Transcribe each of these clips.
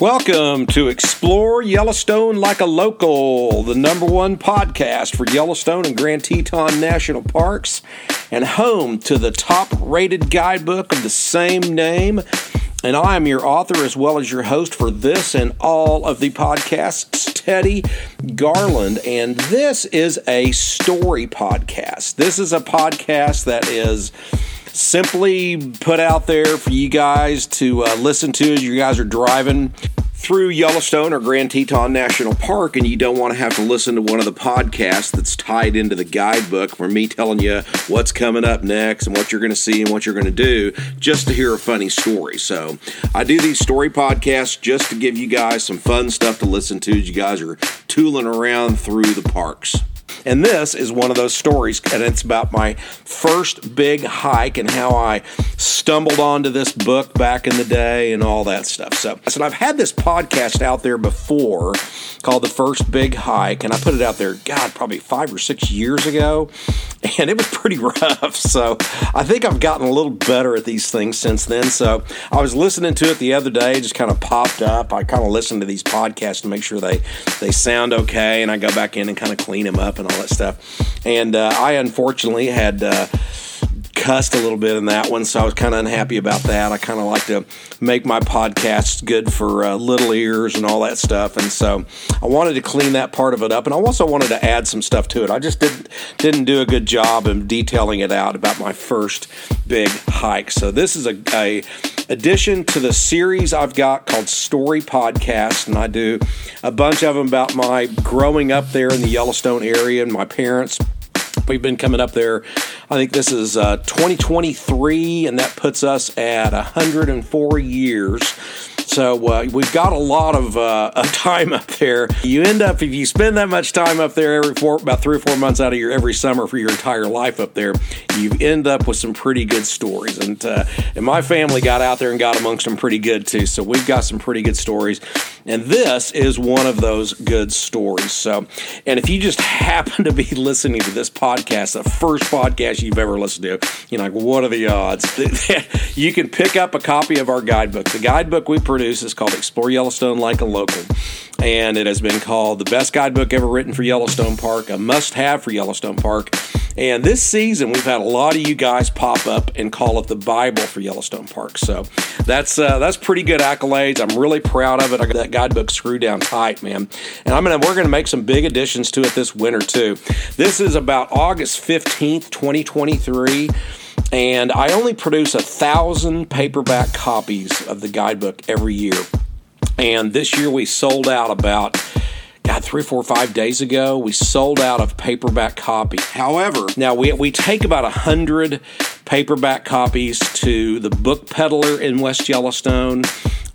Welcome to Explore Yellowstone Like a Local, the number one podcast for Yellowstone and Grand Teton National Parks, and home to the top rated guidebook of the same name. And I am your author as well as your host for this and all of the podcasts, Teddy Garland. And this is a story podcast. This is a podcast that is simply put out there for you guys to uh, listen to as you guys are driving through Yellowstone or Grand Teton National Park and you don't want to have to listen to one of the podcasts that's tied into the guidebook for me telling you what's coming up next and what you're going to see and what you're going to do just to hear a funny story. So, I do these story podcasts just to give you guys some fun stuff to listen to as you guys are tooling around through the parks. And this is one of those stories, and it's about my first big hike and how I stumbled onto this book back in the day and all that stuff. So, so I've had this podcast out there before called The First Big Hike, and I put it out there, God, probably five or six years ago, and it was pretty rough. So I think I've gotten a little better at these things since then. So I was listening to it the other day, just kind of popped up. I kind of listen to these podcasts to make sure they, they sound okay, and I go back in and kind of clean them up and all that stuff. And uh, I unfortunately had. Uh, cussed a little bit in that one, so I was kind of unhappy about that. I kind of like to make my podcasts good for uh, little ears and all that stuff, and so I wanted to clean that part of it up, and I also wanted to add some stuff to it. I just didn't didn't do a good job of detailing it out about my first big hike. So this is a, a addition to the series I've got called Story Podcast, and I do a bunch of them about my growing up there in the Yellowstone area and my parents We've been coming up there. I think this is uh, 2023, and that puts us at 104 years so uh, we've got a lot of uh, time up there. You end up if you spend that much time up there every four, about three or four months out of your every summer for your entire life up there, you end up with some pretty good stories. And uh, and my family got out there and got amongst them pretty good too. So we've got some pretty good stories. And this is one of those good stories. So, and if you just happen to be listening to this podcast, the first podcast you've ever listened to, you're like, what are the odds? you can pick up a copy of our guidebook. The guidebook we produce is called Explore Yellowstone Like a Local. And it has been called the best guidebook ever written for Yellowstone Park, a must have for Yellowstone Park. And this season, we've had a lot of you guys pop up and call it the Bible for Yellowstone Park. So that's uh, that's pretty good accolades. I'm really proud of it. I got that guidebook screwed down tight, man. And I'm gonna we're gonna make some big additions to it this winter too. This is about August 15th, 2023 and I only produce a thousand paperback copies of the guidebook every year. And this year we sold out about God, three, four, five days ago, we sold out of paperback copy. However, now we, we take about a hundred paperback copies to the book peddler in West Yellowstone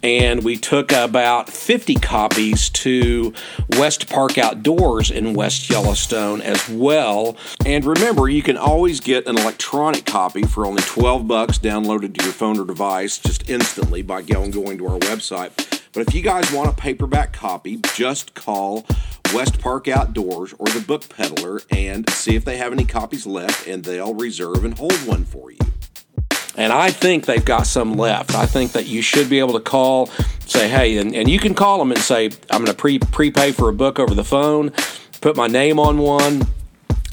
and we took about 50 copies to West Park Outdoors in West Yellowstone as well. And remember, you can always get an electronic copy for only 12 bucks downloaded to your phone or device just instantly by going, going to our website. But if you guys want a paperback copy, just call West Park Outdoors or the Book Peddler and see if they have any copies left, and they'll reserve and hold one for you. And I think they've got some left. I think that you should be able to call, say, hey, and, and you can call them and say, I'm going to pre prepay for a book over the phone, put my name on one,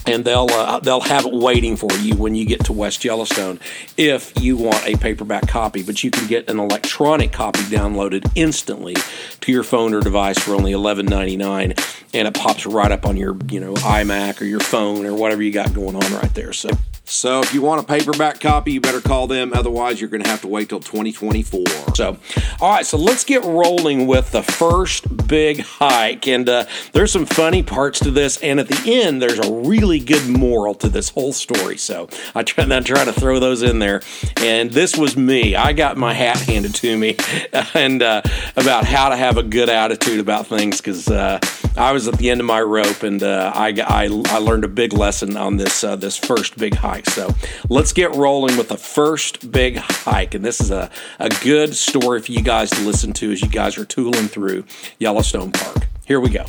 and they'll uh, they'll have it waiting for you when you get to West Yellowstone if you want a paperback copy. But you can get an electronic copy downloaded instantly to your phone or device for only eleven ninety nine, and it pops right up on your you know iMac or your phone or whatever you got going on right there. So. So if you want a paperback copy, you better call them. Otherwise, you're going to have to wait till 2024. So, all right, so let's get rolling with the first big hike. And uh, there's some funny parts to this. And at the end, there's a really good moral to this whole story. So I try, I try to throw those in there. And this was me. I got my hat handed to me and uh, about how to have a good attitude about things because uh, I was at the end of my rope and uh, I, I, I, learned a big lesson on this, uh, this first big hike hike. So let's get rolling with the first big hike. And this is a, a good story for you guys to listen to as you guys are tooling through Yellowstone Park. Here we go.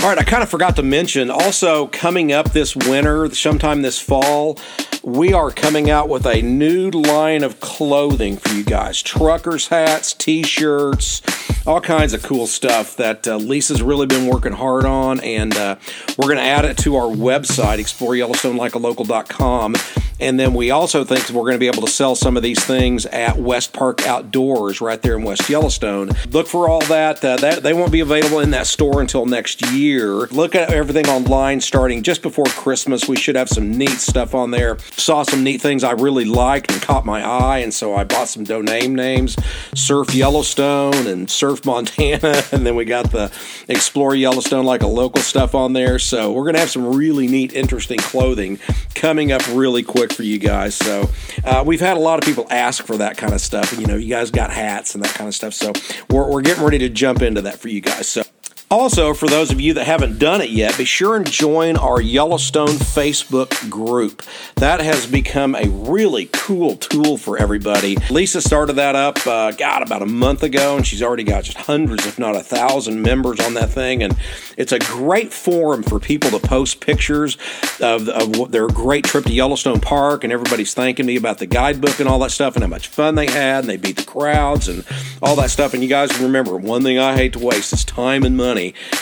All right, I kind of forgot to mention also coming up this winter, sometime this fall, we are coming out with a new line of clothing for you guys truckers' hats, t shirts, all kinds of cool stuff that uh, Lisa's really been working hard on. And uh, we're going to add it to our website, exploreYellowstoneLikeALocal.com. And then we also think we're going to be able to sell some of these things at West Park Outdoors right there in West Yellowstone. Look for all that. Uh, that they won't be available in that store until next year. Look at everything online starting just before Christmas. We should have some neat stuff on there. Saw some neat things I really liked and caught my eye, and so I bought some domain names: Surf Yellowstone and Surf Montana, and then we got the Explore Yellowstone like a local stuff on there. So we're gonna have some really neat, interesting clothing coming up really quick for you guys. So uh, we've had a lot of people ask for that kind of stuff. You know, you guys got hats and that kind of stuff. So we're, we're getting ready to jump into that for you guys. So also, for those of you that haven't done it yet, be sure and join our Yellowstone Facebook group. That has become a really cool tool for everybody. Lisa started that up, uh, God, about a month ago, and she's already got just hundreds, if not a thousand members on that thing. And it's a great forum for people to post pictures of, of their great trip to Yellowstone Park, and everybody's thanking me about the guidebook and all that stuff, and how much fun they had, and they beat the crowds and all that stuff. And you guys remember, one thing I hate to waste is time and money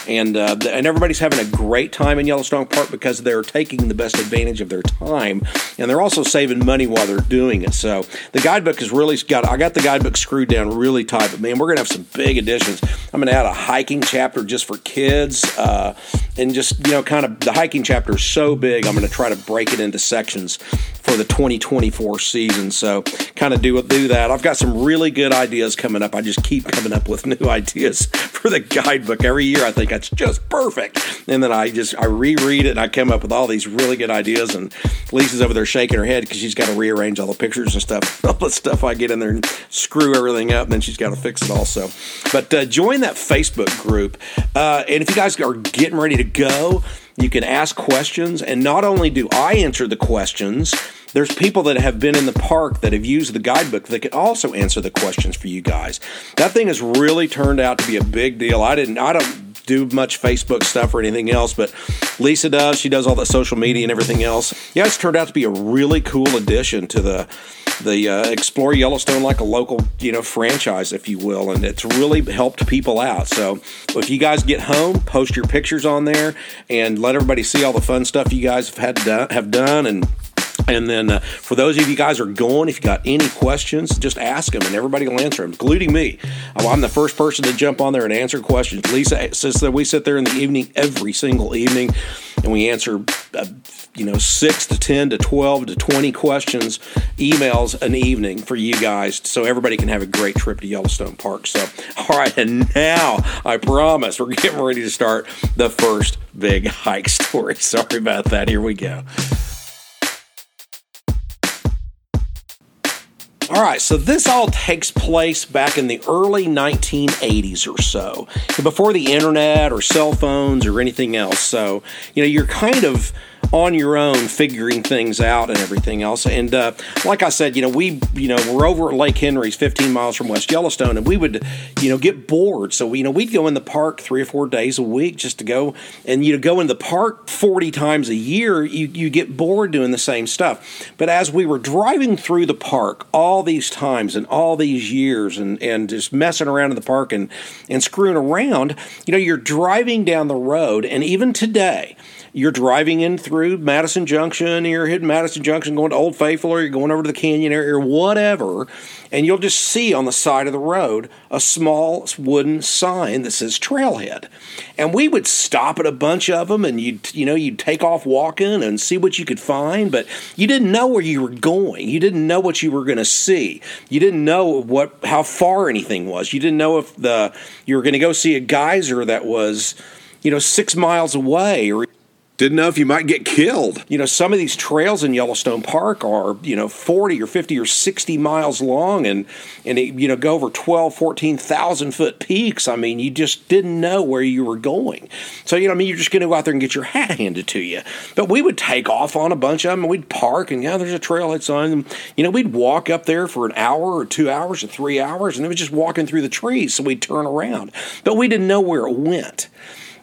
and uh, and everybody's having a great time in Yellowstone Park because they're taking the best advantage of their time, and they're also saving money while they're doing it. So the guidebook has really got. I got the guidebook screwed down really tight, but man, we're gonna have some big additions. I'm gonna add a hiking chapter just for kids, uh, and just you know, kind of the hiking chapter is so big. I'm gonna try to break it into sections for the 2024 season. So kind of do do that. I've got some really good ideas coming up. I just keep coming up with new ideas for the guidebook every year. I think that's just perfect. And then I just I reread it and I come up with all these really good ideas. And Lisa's over there shaking her head because she's got to rearrange all the pictures and stuff. All the stuff I get in there and screw everything up, and then she's got to fix it also. But uh, join that Facebook group. Uh, and if you guys are getting ready to go, you can ask questions. And not only do I answer the questions, there's people that have been in the park that have used the guidebook that can also answer the questions for you guys. That thing has really turned out to be a big deal. I didn't, I don't do much Facebook stuff or anything else, but Lisa does. She does all the social media and everything else. Yeah, it's turned out to be a really cool addition to the the uh, Explore Yellowstone like a local, you know, franchise, if you will, and it's really helped people out. So if you guys get home, post your pictures on there and let everybody see all the fun stuff you guys have had to, have done and and then uh, for those of you guys are going, if you got any questions, just ask them and everybody will answer them, including me. I'm the first person to jump on there and answer questions. Lisa says that we sit there in the evening every single evening and we answer, uh, you know, six to 10 to 12 to 20 questions, emails an evening for you guys so everybody can have a great trip to Yellowstone Park. So, all right, and now I promise we're getting ready to start the first big hike story. Sorry about that. Here we go. All right, so this all takes place back in the early 1980s or so, before the internet or cell phones or anything else. So, you know, you're kind of on your own figuring things out and everything else. And uh, like I said, you know, we, you know, we're over at Lake Henry's 15 miles from West Yellowstone, and we would, you know, get bored. So, you know, we'd go in the park three or four days a week just to go and, you know, go in the park 40 times a year, you, you get bored doing the same stuff. But as we were driving through the park all these times and all these years and, and just messing around in the park and, and screwing around, you know, you're driving down the road, and even today, you're driving in through Madison Junction, you're hitting Madison Junction, going to Old Faithful, or you're going over to the Canyon area, or whatever, and you'll just see on the side of the road a small wooden sign that says Trailhead. And we would stop at a bunch of them, and you'd you know you'd take off walking and see what you could find, but you didn't know where you were going. You didn't know what you were going to see. You didn't know what how far anything was. You didn't know if the you were going to go see a geyser that was you know six miles away or didn't know if you might get killed. You know, some of these trails in Yellowstone Park are, you know, 40 or 50 or 60 miles long and, and it, you know, go over 12, 14,000 foot peaks. I mean, you just didn't know where you were going. So, you know, I mean, you're just going to go out there and get your hat handed to you. But we would take off on a bunch of them and we'd park and, yeah, there's a trailhead sign. You know, we'd walk up there for an hour or two hours or three hours and it was just walking through the trees. So we'd turn around. But we didn't know where it went.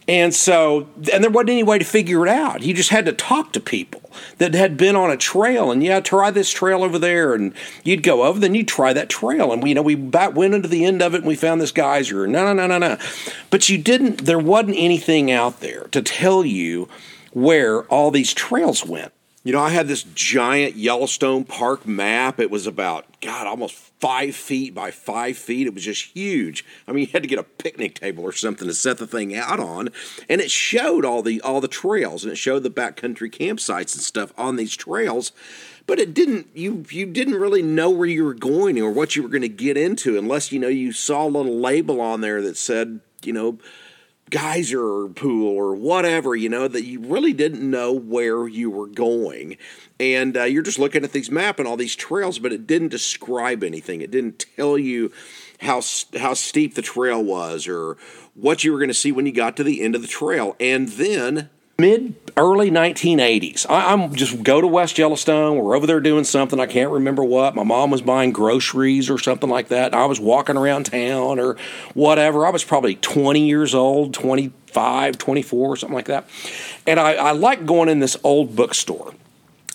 And so, and there wasn't any way to figure it out. You just had to talk to people that had been on a trail, and yeah, try this trail over there, and you'd go over, then you'd try that trail, and we, you know, we back, went into the end of it, and we found this geyser. No, no, no, no, no. But you didn't. There wasn't anything out there to tell you where all these trails went. You know, I had this giant Yellowstone Park map. It was about, God, almost five feet by five feet. It was just huge. I mean, you had to get a picnic table or something to set the thing out on. And it showed all the all the trails and it showed the backcountry campsites and stuff on these trails. But it didn't you you didn't really know where you were going or what you were going to get into unless you know you saw a little label on there that said, you know, geyser pool or whatever, you know, that you really didn't know where you were going. And uh, you're just looking at these map and all these trails, but it didn't describe anything. It didn't tell you how how steep the trail was or what you were going to see when you got to the end of the trail. And then mid early 1980s. I, am just go to West Yellowstone. We're over there doing something. I can't remember what. My mom was buying groceries or something like that. I was walking around town or whatever. I was probably 20 years old, 25, 24, or something like that. And I, I like going in this old bookstore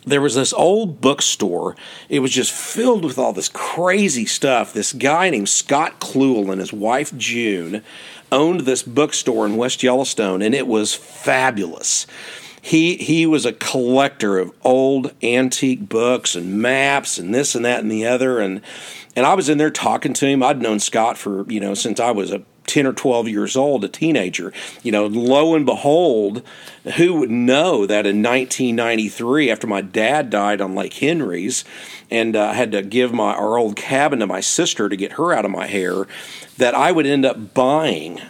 there was this old bookstore. It was just filled with all this crazy stuff. This guy named Scott Kluel and his wife June owned this bookstore in West Yellowstone, and it was fabulous. He he was a collector of old antique books and maps and this and that and the other and and I was in there talking to him. I'd known Scott for you know since I was a 10 or 12 years old, a teenager. You know, lo and behold, who would know that in 1993, after my dad died on Lake Henry's, and I uh, had to give my our old cabin to my sister to get her out of my hair, that I would end up buying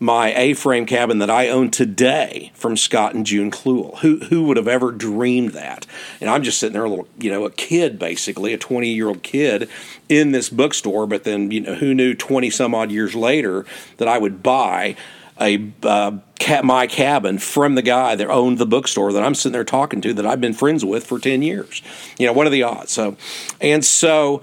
my A-frame cabin that I own today from Scott and June Kluel. Who who would have ever dreamed that? And I'm just sitting there, a little, you know, a kid basically, a 20 year old kid in this bookstore. But then, you know, who knew 20 some odd years later that I would buy a uh, my cabin from the guy that owned the bookstore that I'm sitting there talking to that I've been friends with for 10 years. You know, what are the odds? So, and so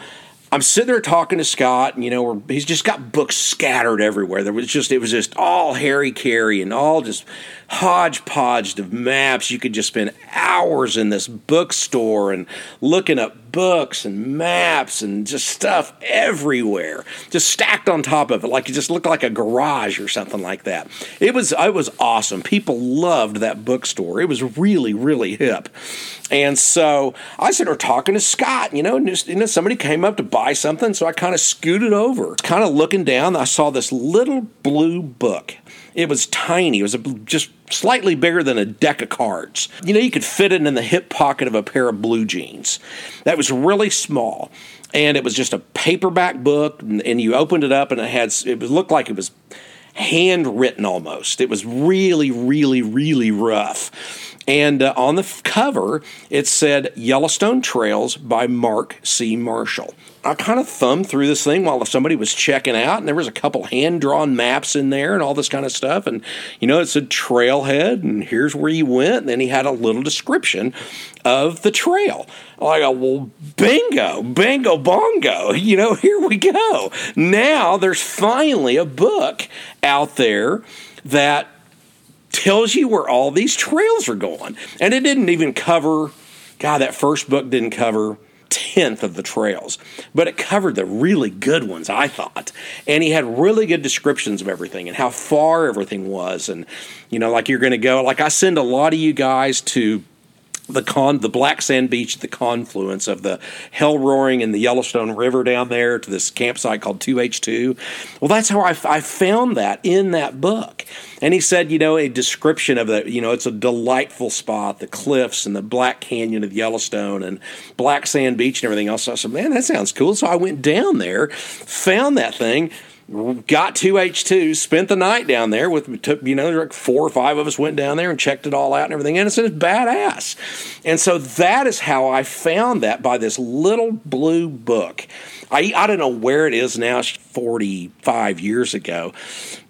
I'm sitting there talking to Scott, and you know, he's just got books scattered everywhere. There was just, it was just all Harry Carey and all just hodgepodge of maps. You could just spend hours in this bookstore and looking up books and maps and just stuff everywhere, just stacked on top of it, like it just looked like a garage or something like that. It was, it was awesome. People loved that bookstore. It was really, really hip. And so I started talking to Scott, you know, and just, you know, somebody came up to buy something, so I kind of scooted over, kind of looking down. I saw this little blue book. It was tiny. It was a, just slightly bigger than a deck of cards. You know, you could fit it in the hip pocket of a pair of blue jeans. That was really small. And it was just a paperback book, and, and you opened it up, and it had, it looked like it was handwritten almost. It was really, really, really rough. And uh, on the cover, it said Yellowstone Trails by Mark C. Marshall. I kind of thumbed through this thing while somebody was checking out, and there was a couple hand drawn maps in there and all this kind of stuff. And, you know, it said trailhead, and here's where you went. And then he had a little description of the trail. I go, well, bingo, bingo, bongo. You know, here we go. Now there's finally a book out there that tells you where all these trails are going. And it didn't even cover, God, that first book didn't cover tenth of the trails, but it covered the really good ones, I thought. And he had really good descriptions of everything and how far everything was. And, you know, like you're going to go, like I send a lot of you guys to the con the black sand beach the confluence of the hell roaring and the yellowstone river down there to this campsite called 2h2 well that's how I, I found that in that book. And he said you know a description of the you know it's a delightful spot the cliffs and the black canyon of yellowstone and black sand beach and everything else. So i said man that sounds cool. So i went down there found that thing got to H2, spent the night down there with, took, you know, like four or five of us went down there and checked it all out and everything. And it's, it's badass. And so that is how I found that by this little blue book. I, I don't know where it is now, 45 years ago.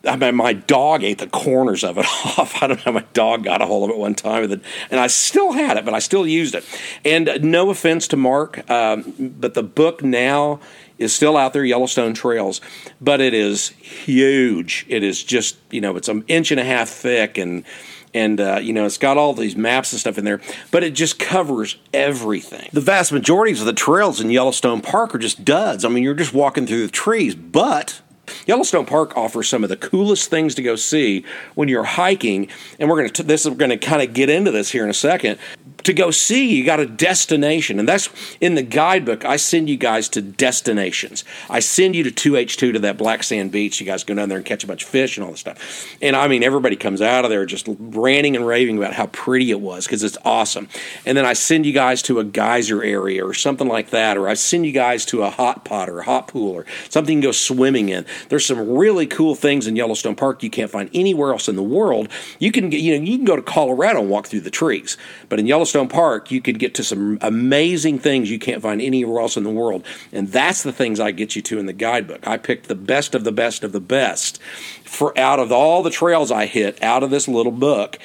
I mean, my dog ate the corners of it off. I don't know. My dog got a hold of it one time, and I still had it, but I still used it. And no offense to Mark, um, but the book now is still out there, Yellowstone Trails, but it is huge. It is just, you know, it's an inch and a half thick and and uh, you know it's got all these maps and stuff in there but it just covers everything the vast majority of the trails in yellowstone park are just duds i mean you're just walking through the trees but Yellowstone Park offers some of the coolest things to go see when you're hiking, and we're going to this we're going to kind of get into this here in a second to go see, you got a destination. And that's in the guidebook. I send you guys to destinations. I send you to 2H2 to that black sand beach. You guys go down there and catch a bunch of fish and all this stuff. And I mean, everybody comes out of there just ranting and raving about how pretty it was because it's awesome. And then I send you guys to a geyser area or something like that. Or I send you guys to a hot pot or a hot pool or something to go swimming in. There's some really cool things in Yellowstone Park you can't find anywhere else in the world. You can get, you know, you can go to Colorado and walk through the trees. But in Yellowstone, Park, you could get to some amazing things you can't find anywhere else in the world. And that's the things I get you to in the guidebook. I picked the best of the best of the best for out of all the trails I hit out of this little book.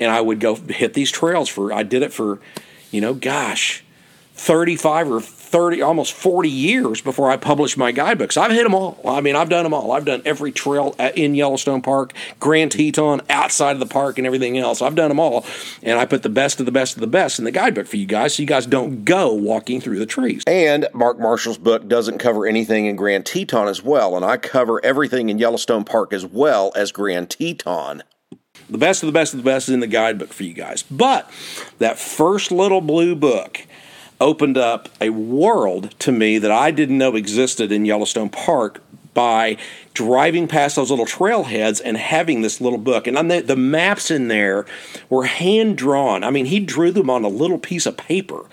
And I would go hit these trails for, I did it for, you know, gosh, 35 or 30, almost 40 years before I published my guidebooks. I've hit them all. I mean, I've done them all. I've done every trail in Yellowstone Park, Grand Teton, outside of the park, and everything else. I've done them all. And I put the best of the best of the best in the guidebook for you guys so you guys don't go walking through the trees. And Mark Marshall's book doesn't cover anything in Grand Teton as well. And I cover everything in Yellowstone Park as well as Grand Teton. The best of the best of the best is in the guidebook for you guys. But that first little blue book, opened up a world to me that I didn't know existed in Yellowstone Park by driving past those little trailheads and having this little book. And the, the maps in there were hand drawn. I mean, he drew them on a little piece of paper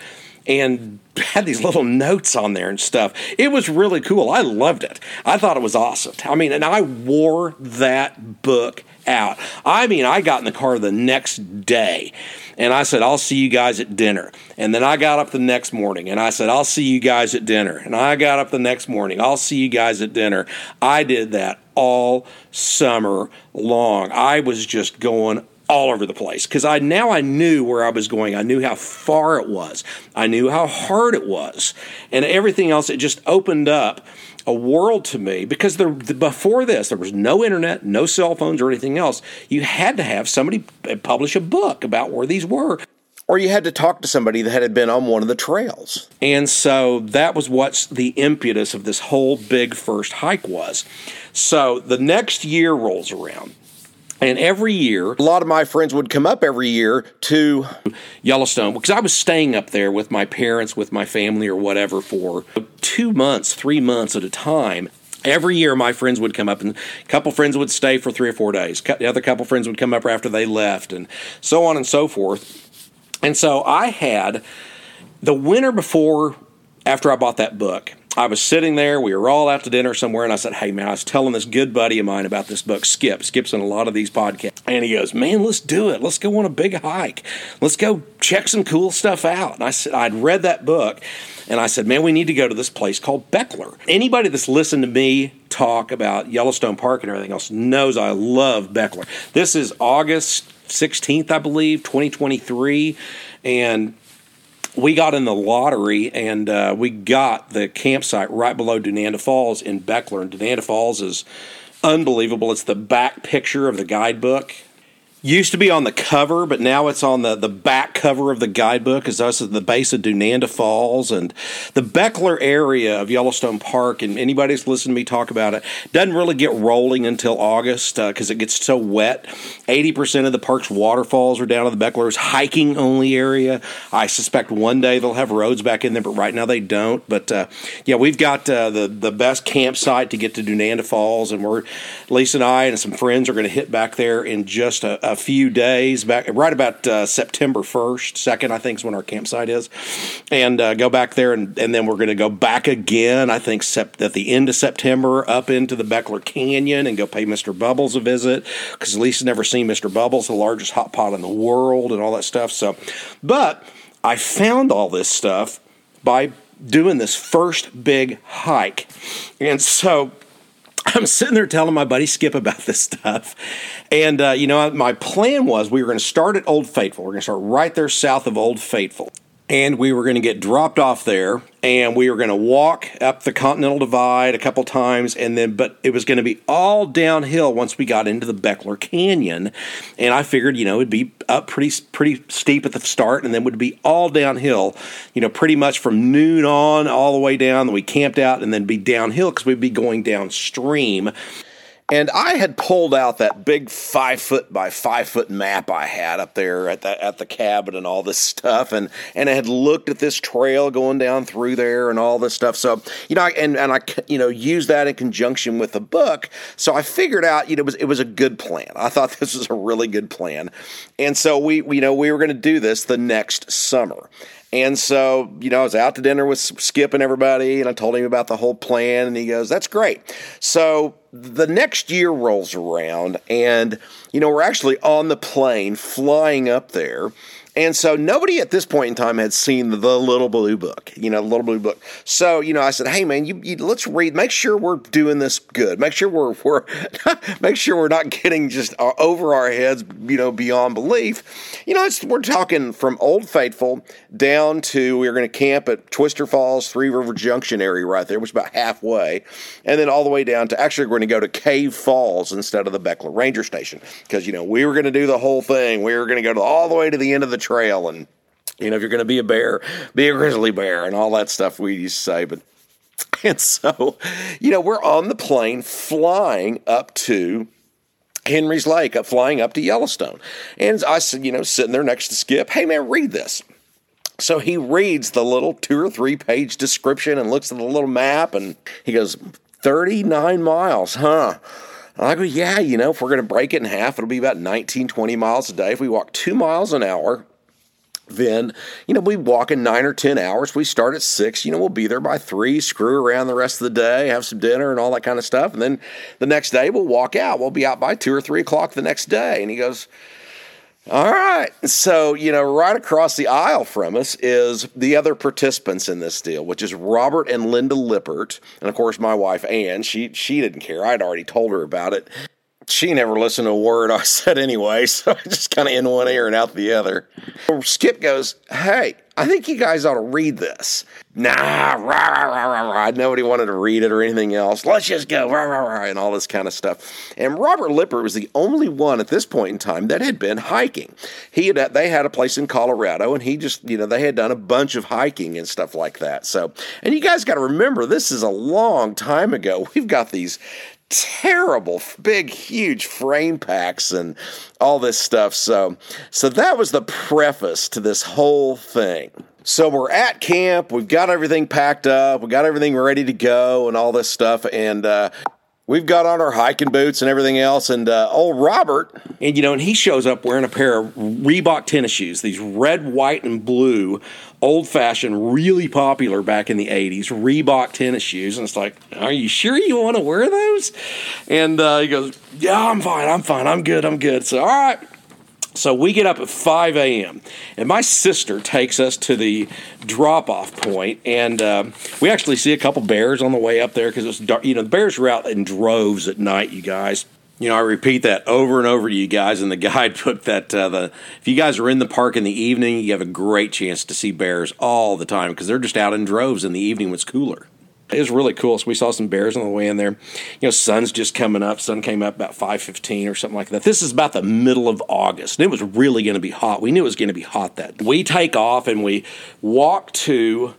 and had these little notes on there and stuff. It was really cool. I loved it. I thought it was awesome. I mean, and I wore that book out. I mean, I got in the car the next day and I said, I'll see you guys at dinner. And then I got up the next morning and I said, I'll see you guys at dinner. And I got up the next morning, I'll see you guys at dinner. I did that all summer long. I was just going all over the place because I now I knew where I was going. I knew how far it was. I knew how hard it was, and everything else. It just opened up a world to me because the, the, before this there was no internet, no cell phones or anything else. You had to have somebody uh, publish a book about where these were. Or you had to talk to somebody that had been on one of the trails. And so that was what's the impetus of this whole big first hike was. So the next year rolls around. And every year, a lot of my friends would come up every year to Yellowstone because I was staying up there with my parents, with my family, or whatever for two months, three months at a time. Every year, my friends would come up, and a couple friends would stay for three or four days. The other couple friends would come up after they left, and so on and so forth. And so I had the winter before, after I bought that book, I was sitting there. We were all out to dinner somewhere, and I said, "Hey, man, I was telling this good buddy of mine about this book, Skip. Skip's in a lot of these podcasts, and he goes, "Man, let's do it. Let's go on a big hike. Let's go check some cool stuff out." And I said, I'd read that book, and I said, "Man, we need to go to this place called Bechler." Anybody that's listened to me talk about Yellowstone Park and everything else knows I love Bechler. This is August 16th, I believe, 2023, and we got in the lottery and uh, we got the campsite right below Dunanda Falls in Bechler. And Dunanda Falls is unbelievable. It's the back picture of the guidebook used to be on the cover, but now it's on the, the back cover of the guidebook Is us at the base of Dunanda Falls and the Bechler area of Yellowstone Park. And anybody that's listened to me talk about it doesn't really get rolling until August because uh, it gets so wet. 80% of the park's waterfalls are down in the Bechler's hiking only area. I suspect one day they'll have roads back in there, but right now they don't. But uh, yeah, we've got uh, the, the best campsite to get to Dunanda Falls, and we're Lisa and I and some friends are going to hit back there in just a, a few days back, right about uh, September 1st, 2nd, I think is when our campsite is, and uh, go back there. And, and then we're going to go back again, I think, at the end of September up into the Bechler Canyon and go pay Mr. Bubbles a visit because Lisa's never seen Mr. Bubbles, the largest hot pot in the world, and all that stuff. So, but I found all this stuff by doing this first big hike. And so I'm sitting there telling my buddy Skip about this stuff. And, uh, you know, my plan was we were going to start at Old Faithful. We're going to start right there south of Old Faithful. And we were going to get dropped off there and we were going to walk up the continental divide a couple times and then but it was going to be all downhill once we got into the bechler canyon and i figured you know it'd be up pretty pretty steep at the start and then would be all downhill you know pretty much from noon on all the way down that we camped out and then be downhill because we'd be going downstream and I had pulled out that big five foot by five foot map I had up there at the at the cabin and all this stuff, and and I had looked at this trail going down through there and all this stuff. So you know, and and I you know used that in conjunction with the book. So I figured out you know it was it was a good plan. I thought this was a really good plan, and so we you know we were going to do this the next summer. And so, you know, I was out to dinner with Skip and everybody, and I told him about the whole plan, and he goes, That's great. So the next year rolls around, and, you know, we're actually on the plane flying up there. And so nobody at this point in time had seen the, Little Blue Book, you know, the Little Blue Book. So you know, I said, "Hey, man, you, you let's read. Make sure we're doing this good. Make sure we're we're make sure we're not getting just uh, over our heads, you know, beyond belief. You know, we're talking from Old Faithful down to we are going to camp at Twister Falls, Three River Junction area right there, which is about halfway, and then all the way down to actually we're going to go to Cave Falls instead of the Bechler Ranger Station because you know we were going to do the whole thing. We were going to go all the way to the end of the trail and you know if you're going to be a bear be a grizzly bear and all that stuff we used to say but and so you know we're on the plane flying up to henry's lake up flying up to yellowstone. And i said you know sitting there next to skip hey man read this. So he reads the little two or three page description and looks at the little map and he goes 39 miles huh? And I go, yeah, you know, if we're going to break it in half, it'll be about 19, 20 miles a day. If we walk two miles an hour, then, you know, we walk in nine or 10 hours. We start at six, you know, we'll be there by three, screw around the rest of the day, have some dinner and all that kind of stuff. And then the next day we'll walk out. We'll be out by two or three o'clock the next day. And he goes, all right. So, you know, right across the aisle from us is the other participants in this deal, which is Robert and Linda Lippert. And of course, my wife, Ann, she, she didn't care. I'd already told her about it. She never listened to a word I said anyway, so I just kind of in one ear and out the other. Skip goes, Hey, I think you guys ought to read this. Nah, rah, rah, rah, rah, rah. Nobody wanted to read it or anything else. Let's just go, rah, rah, rah, and all this kind of stuff. And Robert Lippert was the only one at this point in time that had been hiking. He had, they had a place in Colorado, and he just, you know, they had done a bunch of hiking and stuff like that. So, and you guys got to remember, this is a long time ago. We've got these terrible big huge frame packs and all this stuff. So so that was the preface to this whole thing. So we're at camp. We've got everything packed up. We got everything ready to go and all this stuff. And uh, We've got on our hiking boots and everything else, and uh, old Robert, and you know, and he shows up wearing a pair of Reebok tennis shoes, these red, white, and blue, old fashioned, really popular back in the '80s Reebok tennis shoes, and it's like, are you sure you want to wear those? And uh, he goes, Yeah, I'm fine, I'm fine, I'm good, I'm good. So all right, so we get up at 5 a.m. and my sister takes us to the drop-off point, and uh, we actually see a couple bears on the way up there because it's dark. You know, the bears are out in droves at night. You guys. You know, I repeat that over and over to you guys in the guidebook that uh, the if you guys are in the park in the evening, you have a great chance to see bears all the time because they're just out in droves in the evening when it's cooler. It was really cool. So we saw some bears on the way in there. You know, sun's just coming up. Sun came up about five fifteen or something like that. This is about the middle of August, and it was really going to be hot. We knew it was going to be hot that. We take off and we walk to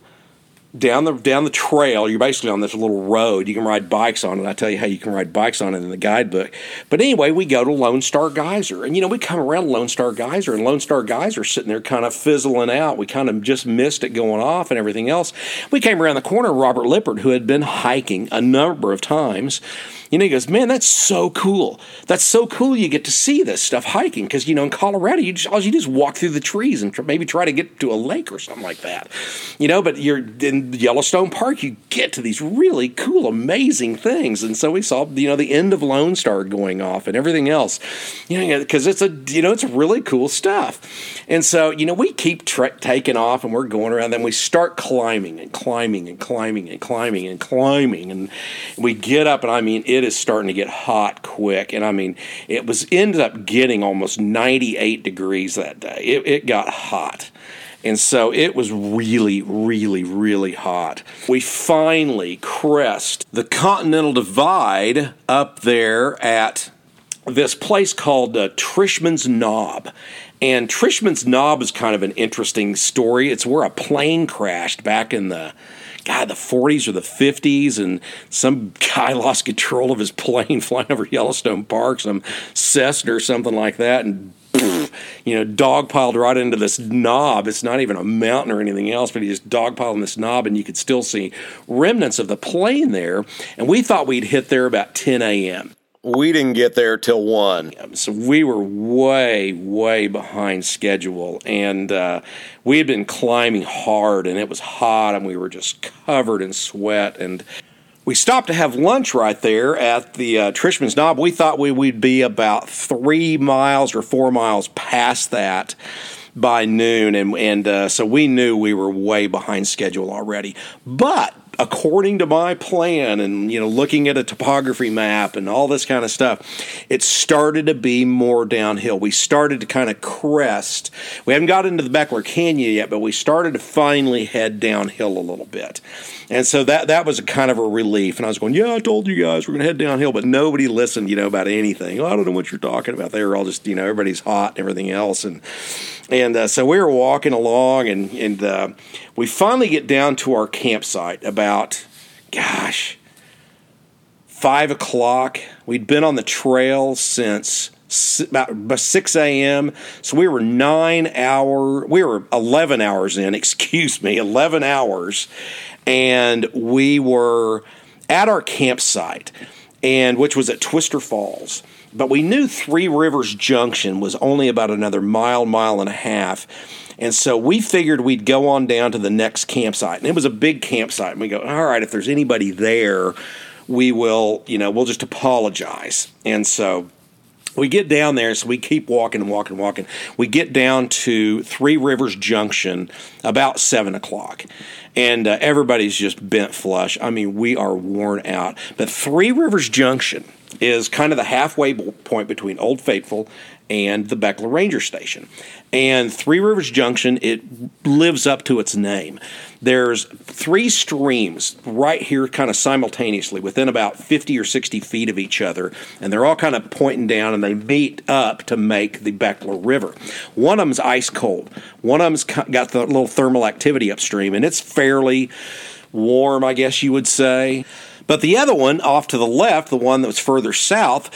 down the down the trail. You're basically on this little road. You can ride bikes on it. I tell you how you can ride bikes on it in the guidebook. But anyway, we go to Lone Star Geyser, and you know we come around Lone Star Geyser, and Lone Star Geyser sitting there kind of fizzling out. We kind of just missed it going off and everything else. We came around the corner. Robert Lippert, who had been hiking a number of times you know, he goes, man, that's so cool. That's so cool. You get to see this stuff hiking because you know in Colorado, you just all you do is walk through the trees and tr- maybe try to get to a lake or something like that. You know, but you're in Yellowstone Park, you get to these really cool, amazing things. And so we saw, you know, the end of Lone Star going off and everything else. You know, because it's a you know it's really cool stuff. And so you know we keep taking off and we're going around. Then we start climbing and climbing and climbing and climbing and climbing and we get up and I mean. It is starting to get hot quick. And I mean, it was ended up getting almost 98 degrees that day. It, it got hot. And so it was really, really, really hot. We finally crest the Continental Divide up there at this place called uh, Trischman's Knob. And Trischman's Knob is kind of an interesting story. It's where a plane crashed back in the God, the 40s or the 50s, and some guy lost control of his plane flying over Yellowstone Park, some Cessna or something like that, and you know, dog piled right into this knob. It's not even a mountain or anything else, but he just dogpiled in this knob, and you could still see remnants of the plane there. And we thought we'd hit there about 10 a.m we didn't get there till one. So we were way, way behind schedule, and uh, we had been climbing hard, and it was hot, and we were just covered in sweat. And we stopped to have lunch right there at the uh, Trischman's Knob. We thought we would be about three miles or four miles past that by noon, and and uh, so we knew we were way behind schedule already. But according to my plan and you know looking at a topography map and all this kind of stuff it started to be more downhill. We started to kind of crest. We haven't got into the Bechler Canyon yet but we started to finally head downhill a little bit. And so that that was a kind of a relief. And I was going yeah I told you guys we're going to head downhill but nobody listened you know about anything. I don't know what you're talking about. They were all just you know everybody's hot and everything else. And and uh, so we were walking along, and and uh, we finally get down to our campsite about, gosh, five o'clock. We'd been on the trail since about 6 a.m. So we were nine hour, we were 11 hours in, excuse me, 11 hours. And we were at our campsite, and which was at Twister Falls. But we knew Three Rivers Junction was only about another mile, mile and a half. And so we figured we'd go on down to the next campsite. And it was a big campsite. And we go, all right, if there's anybody there, we will, you know, we'll just apologize. And so we get down there, so we keep walking and walking and walking. We get down to Three Rivers Junction about seven o'clock, and uh, everybody's just bent flush. I mean, we are worn out. But Three Rivers Junction is kind of the halfway point between Old Faithful and the Bechler Ranger Station. And Three Rivers Junction, it lives up to its name. There's three streams right here, kind of simultaneously, within about 50 or 60 feet of each other, and they're all kind of pointing down and they meet up to make the Bechler River. One of them's ice cold, one of them's got the little thermal activity upstream, and it's fairly warm, I guess you would say. But the other one off to the left, the one that was further south,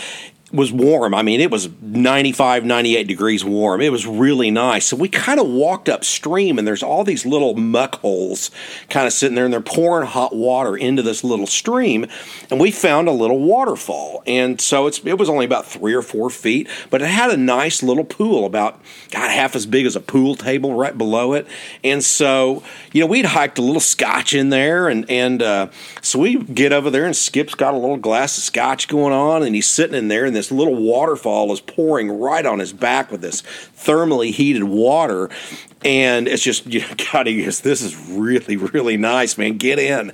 was warm. I mean, it was 95, 98 degrees warm. It was really nice. So we kind of walked upstream, and there's all these little muck holes kind of sitting there, and they're pouring hot water into this little stream. And we found a little waterfall. And so it was only about three or four feet, but it had a nice little pool, about God, half as big as a pool table right below it. And so, you know, we'd hiked a little scotch in there, and, and uh, so we get over there, and Skip's got a little glass of scotch going on, and he's sitting in there, and this little waterfall is pouring right on his back with this thermally heated water. And it's just, you know, God, he goes, this is really, really nice, man. Get in.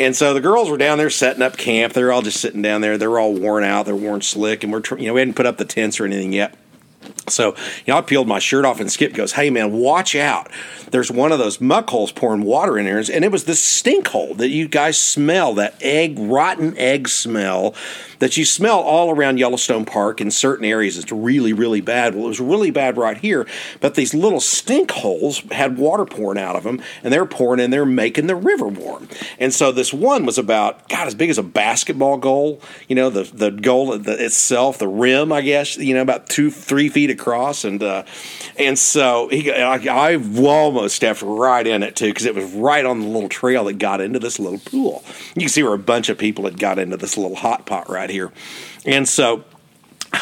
And so the girls were down there setting up camp. They're all just sitting down there. They're all worn out. They're worn slick. And we're, you know, we hadn't put up the tents or anything yet. So, you know, I peeled my shirt off and Skip goes, Hey man, watch out. There's one of those muck holes pouring water in there. And it was this stink hole that you guys smell, that egg, rotten egg smell that you smell all around Yellowstone Park in certain areas. It's really, really bad. Well, it was really bad right here, but these little stink holes had water pouring out of them, and they're pouring in there, making the river warm. And so this one was about, God, as big as a basketball goal. You know, the, the goal itself, the rim, I guess, you know, about two, three feet across. And uh, and so he, I, I almost stepped right in it, too, because it was right on the little trail that got into this little pool. You can see where a bunch of people had got into this little hot pot right here. And so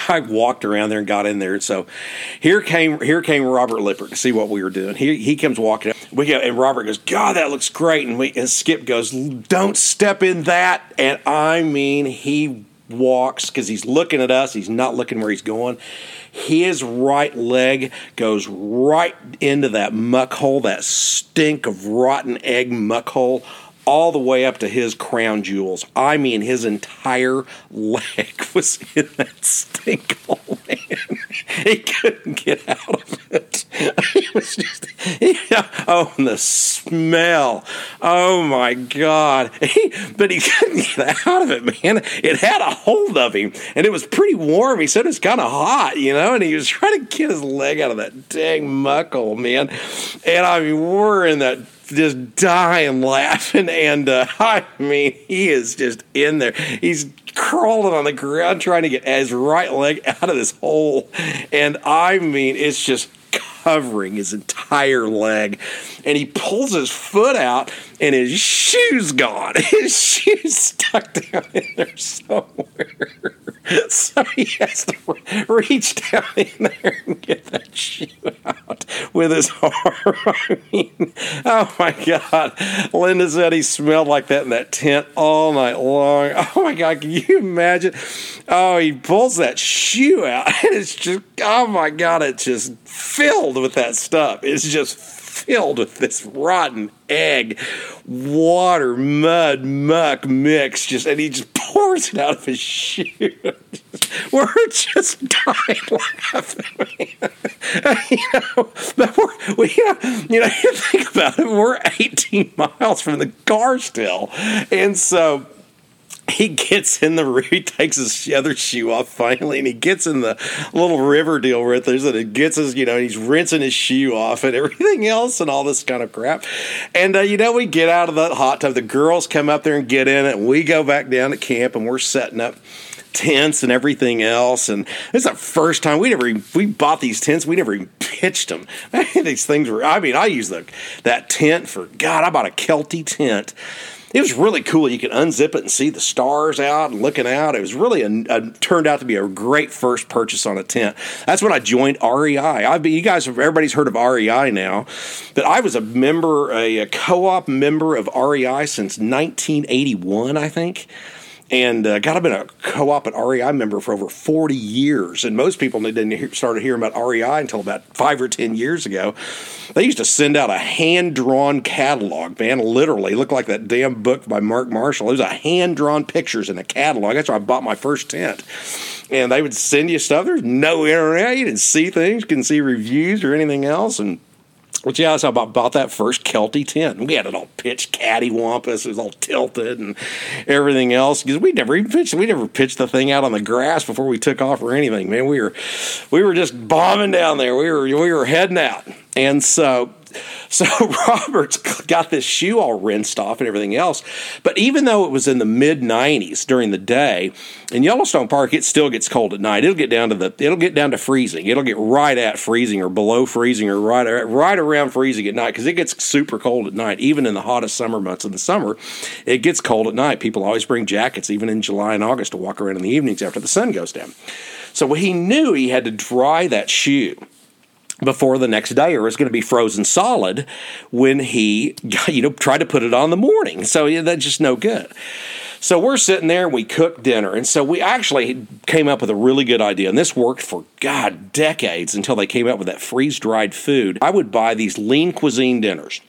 I walked around there and got in there. So here came here came Robert Lippert to see what we were doing. He he comes walking up. We go and Robert goes, God, that looks great. And we and Skip goes, Don't step in that. And I mean, he walks because he's looking at us. He's not looking where he's going. His right leg goes right into that muck hole, that stink of rotten egg muck hole all the way up to his crown jewels. I mean, his entire leg was in that stink hole, man. He couldn't get out of it. He was just, know, Oh, and the smell. Oh my God. He, but he couldn't get out of it, man. It had a hold of him and it was pretty warm. He said it was kind of hot, you know, and he was trying to get his leg out of that dang muckle, man. And I mean, we're in that just dying laughing. And uh, I mean, he is just in there. He's crawling on the ground trying to get his right leg out of this hole. And I mean, it's just covering his entire leg. And he pulls his foot out, and his shoe's gone. His shoe's stuck down in there somewhere. So he has to reach down in there and get that shoe out with his arm. I mean, oh my God. Linda said he smelled like that in that tent all night long. Oh my God, can you imagine? Oh, he pulls that shoe out, and it's just, oh my God, it's just filled with that stuff. It's just filled with this rotten egg, water, mud, muck mix. Just and he just pours it out of his shoe. we're just dying laughing. you know, we, you know, you know, you think about it. We're 18 miles from the car still, and so he gets in the he takes his other shoe off finally and he gets in the little river deal where there's and it gets his you know he's rinsing his shoe off and everything else and all this kind of crap and uh, you know we get out of that hot tub the girls come up there and get in it and we go back down to camp and we're setting up tents and everything else. And it's the first time we never we bought these tents. We never even pitched them. these things were. I mean, I used the that tent for God. I bought a Kelty tent it was really cool. You could unzip it and see the stars out and looking out. It was really a, a, turned out to be a great first purchase on a tent. That's when I joined REI. I've been, you guys, everybody's heard of REI now, but I was a member, a, a co-op member of REI since 1981, I think and uh, God, I've been a co-op and REI member for over 40 years, and most people didn't hear, started hearing about REI until about five or 10 years ago. They used to send out a hand-drawn catalog, man, literally looked like that damn book by Mark Marschall. It was a hand-drawn pictures in a catalog. That's why I bought my first tent. And they would send you stuff. There's no internet. You didn't see things, you couldn't see reviews or anything else, and which yeah, so I bought, that first Kelty tent. We had it all pitched cattywampus. It was all tilted and everything else because we never even pitched. We never pitched the thing out on the grass before we took off or anything. Man, we were we were just bombing down there. We were we were heading out, and so so Robert's got this shoe all rinsed off and everything else. But even though it was in the mid 90s during the day, in Yellowstone Park it still gets cold at night. It'll get down to the it'll get down to freezing. It'll get right at freezing or below freezing or right right around freezing at night because it gets super cold at night. Even in the hottest summer months in the summer, it gets cold at night. People always bring jackets even in July and August to walk around in the evenings after the sun goes down. So he knew he had to dry that shoe before the next day or it's going to be frozen solid when he you know tried to put it on the morning. So yeah, that's just no good. So we're sitting there and we cook dinner. And so we actually came up with a really good idea. And this worked for god decades until they came up with that freeze dried food. I would buy these lean cuisine dinners.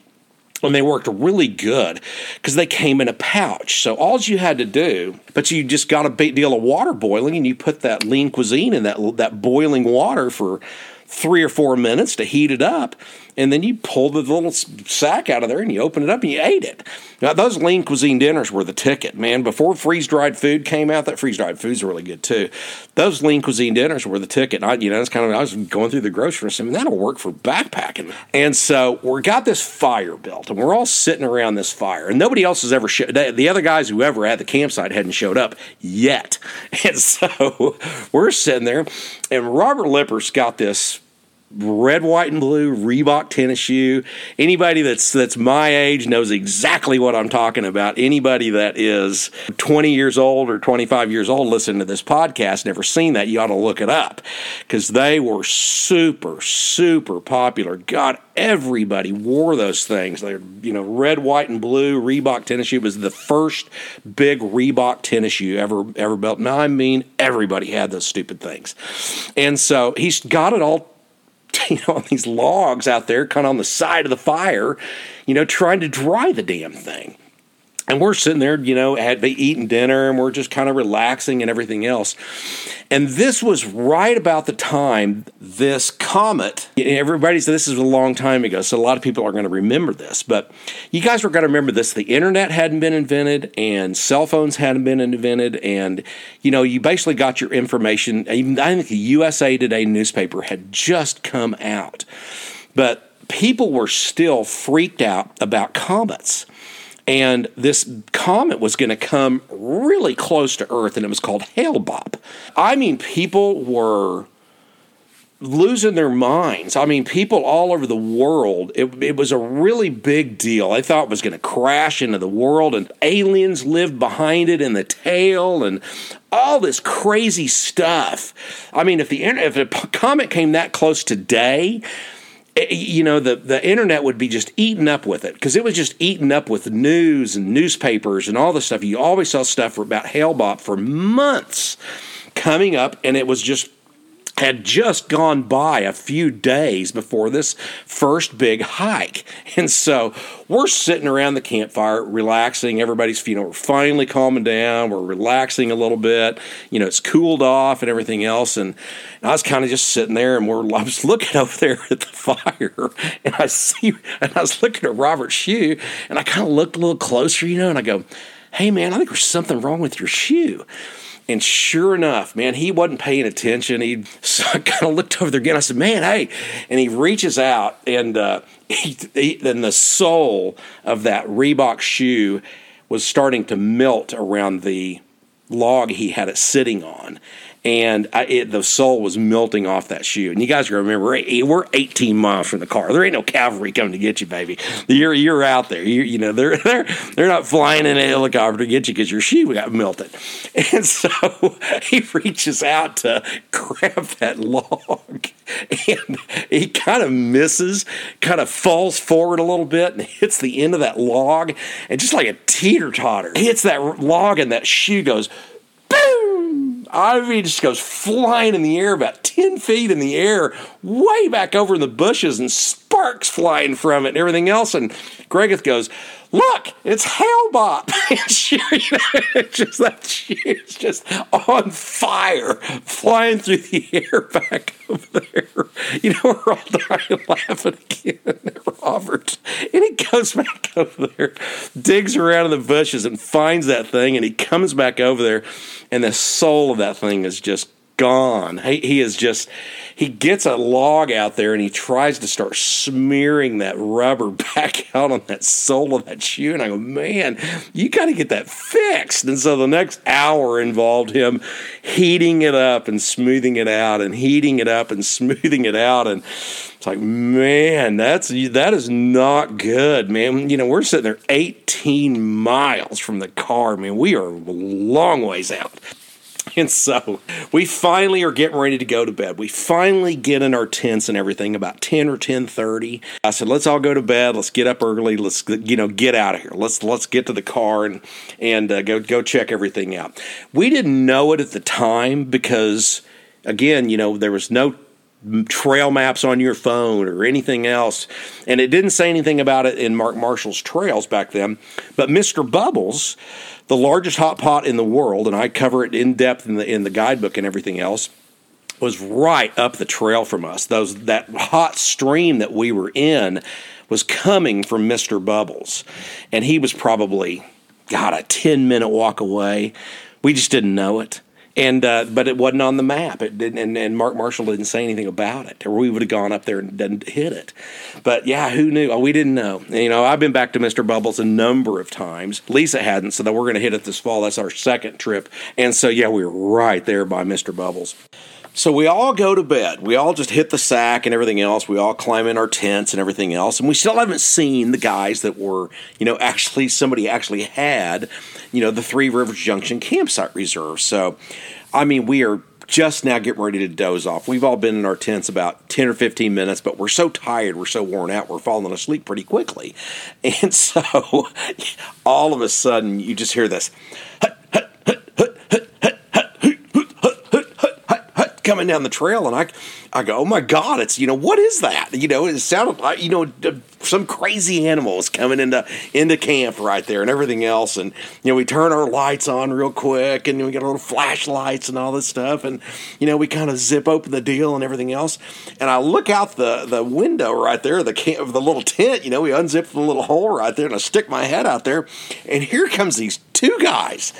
And they worked really good because they came in a pouch. So all you had to do, but you just got a big deal of water boiling, and you put that lean cuisine in that that boiling water for three or four minutes to heat it up, and then you pull the little sack out of there and you open it up and you ate it. Now, those lean cuisine dinners were the ticket, man. Before freeze dried food came out, that freeze dried foods really good too. Those lean cuisine dinners were the ticket. I, you know, it's kind of I was going through the grocery store and that'll work for backpacking. And so we got this fire built, and we're all sitting around this fire, and nobody else has ever. The other guys who ever had the campsite hadn't showed up yet, and so we're sitting there, and Robert Lipper's got this red, white, and blue Reebok tennis shoe. Anybody that's that's my age knows exactly what I'm talking about. Anybody that is 20 years old or 25 years old listening to this podcast, never seen that, you ought to look it up because they were super, super popular. God, everybody wore those things. They're you know red, white, and blue Reebok tennis shoe was the first big Reebok tennis shoe ever ever built. Now I mean everybody had those stupid things, and so he's got it all you know, on these logs out there, kind of on the side of the fire, you know, trying to dry the damn thing. And we're sitting there, you know, had eaten dinner and we're just kind of relaxing and everything else. And this was right about the time this comet, everybody said this is a long time ago, so a lot of people are going to remember this, but you guys were going to remember this. The internet hadn't been invented and cell phones hadn't been invented. And, you know, you basically got your information. Even I think the USA Today newspaper had just come out. But people were still freaked out about comets and this comet was going to come really close to Earth, and it was called Hale-Bopp. I mean, people were losing their minds. I mean, people all over the world, it, it was a really big deal. I thought it was going to crash into the world, and aliens lived behind it in the tail, and all this crazy stuff. I mean, if the if a comet came that close today, Eh, you know the the internet would be just eaten up with it because it was just eaten up with news and newspapers and all this stuff. You always saw stuff about Hale-Bopp for months coming up, and it was just had just gone by a few days before this first big hike. And so we're sitting around the campfire, relaxing. Everybody's, you know, we're finally calming down. We're relaxing a little bit. You know, it's cooled off and everything else. And, I was kind of just sitting there and we're, I was looking over there at the fire and I see, and I was looking at Robert shoe and I kind of looked a little closer, you know, and I go, hey man, I think there's something wrong with your shoe. And sure enough, man, he wasn't paying attention. He so kind of looked over there again. I said, "Man, hey!" And he reaches out, and uh, he, he, then the sole of that Reebok shoe was starting to melt around the log he had it sitting on and I, it, the sole was melting off that shoe. And you guys remember, we're 18 miles from the car. There ain't no cavalry coming to get you, baby. You're you're out there. You, you know they're they're they're not flying in a helicopter to get you because your shoe got melted. And so he reaches out to grab that log, and he kind of misses, kind of falls forward a little bit, and hits the end of that log, and just like a teeter totter, hits that log, and that shoe goes I mean, just goes flying in the air about 10 feet in the air, way back over in the bushes, and sparks flying from it and everything else. And Greggith goes, Look, it's Hale-Bopp. it's just that she's just on fire, flying through the air back over there. You know, we're all dying laughing again, Robert. And he goes back over there, digs around in the bushes, and finds that thing, and he comes back over there and the soul of that thing is just gone. He, he is just, he gets a log out there and he tries to start smearing that rubber back out on that sole of that shoe. And I go, man, you got to get that fixed. And so the next hour involved him heating it up and smoothing it out and heating it up and smoothing it out. And it's like, man, that's that is not good, man. You know, we're sitting there 18 miles from the car. Man, we are a long ways out. And so we finally are getting ready to go to bed. We finally get in our tents and everything about 10 or 10:30. I said, "Let's all go to bed. Let's get up early. Let's you know, get out of here. Let's let's get to the car and and uh, go go check everything out." We didn't know it at the time because again, you know, there was no trail maps on your phone or anything else. And it didn't say anything about it in Mark Marschall's trails back then. But Mr. Bubbles, the largest hot pot in the world, and I cover it in depth in the in the guidebook and everything else, was right up the trail from us. Those that hot stream that we were in was coming from Mr. Bubbles. And he was probably God, a 10 minute walk away. We just didn't know it and uh, but it wasn't on the map. It didn't, and, and, Mark Marschall didn't say anything about it, or we would have gone up there and done, hit it. But yeah, who knew? Oh, we didn't know. You know, I've been back to Mr. Bubbles a number of times. Lisa hadn't, so that we're going to hit it this fall. That's our second trip, and so yeah, we were right there by Mr. Bubbles. So we all go to bed. We all just hit the sack and everything else. We all climb in our tents and everything else. And we still haven't seen the guys that were, you know, actually somebody actually had, you know, the Three Rivers Junction campsite reserve. So, I mean, we are just now getting ready to doze off. We've all been in our tents about 10 or 15 minutes, but we're so tired, we're so worn out, we're falling asleep pretty quickly. And so all of a sudden, you just hear this coming down the trail, and I, I go, oh my god, it's you know what is that? You know, it sounded like you know some crazy animal was coming into into camp right there and everything else. And you know, we turn our lights on real quick, and we get little flashlights and all this stuff, and you know, we kind of zip open the deal and everything else. And I look out the the window right there, the camp, the little tent. You know, we unzip the little hole right there, and I stick my head out there, and here comes these two guys.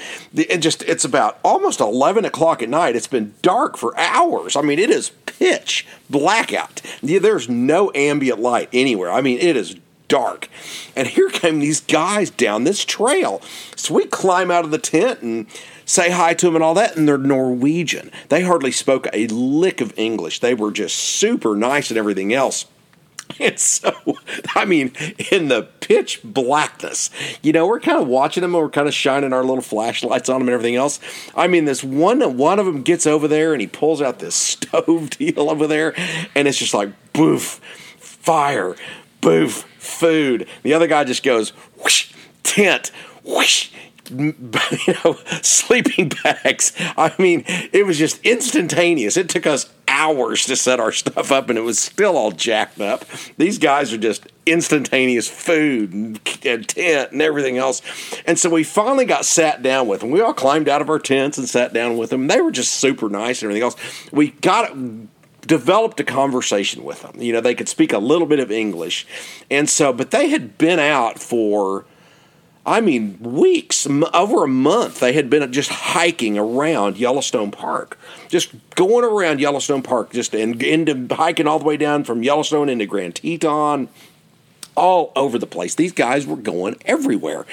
And just it's about almost eleven o'clock at night. It's been dark for hours. I mean, it is pitch blackout. There's no ambient light anywhere. I mean, it is dark. And here came these guys down this trail. So we climb out of the tent and say hi to them and all that, and they're Norwegian. They hardly spoke a lick of English. They were just super nice and everything else. And so, I mean, in the pitch blackness, you know, we're kind of watching them. We're kind of shining our little flashlights on them and everything else. I mean, this one one of them gets over there and he pulls out this stove deal over there, and it's just like boof, fire, boof, food. The other guy just goes whoosh, tent, whoosh, you know, sleeping bags. I mean, it was just instantaneous. It took us hours to set our stuff up, and it was still all jacked up. These guys are just instantaneous food and, tent and everything else. And so we finally got sat down with them. We all climbed out of our tents and sat down with them. They were just super nice and everything else. We got developed a conversation with them. You know, they could speak a little bit of English. And so, but they had been out for I mean, weeks, over a month, they had been just hiking around Yellowstone Park, just going around Yellowstone Park, just and into hiking all the way down from Yellowstone into Grand Teton, all over the place. These guys were going everywhere.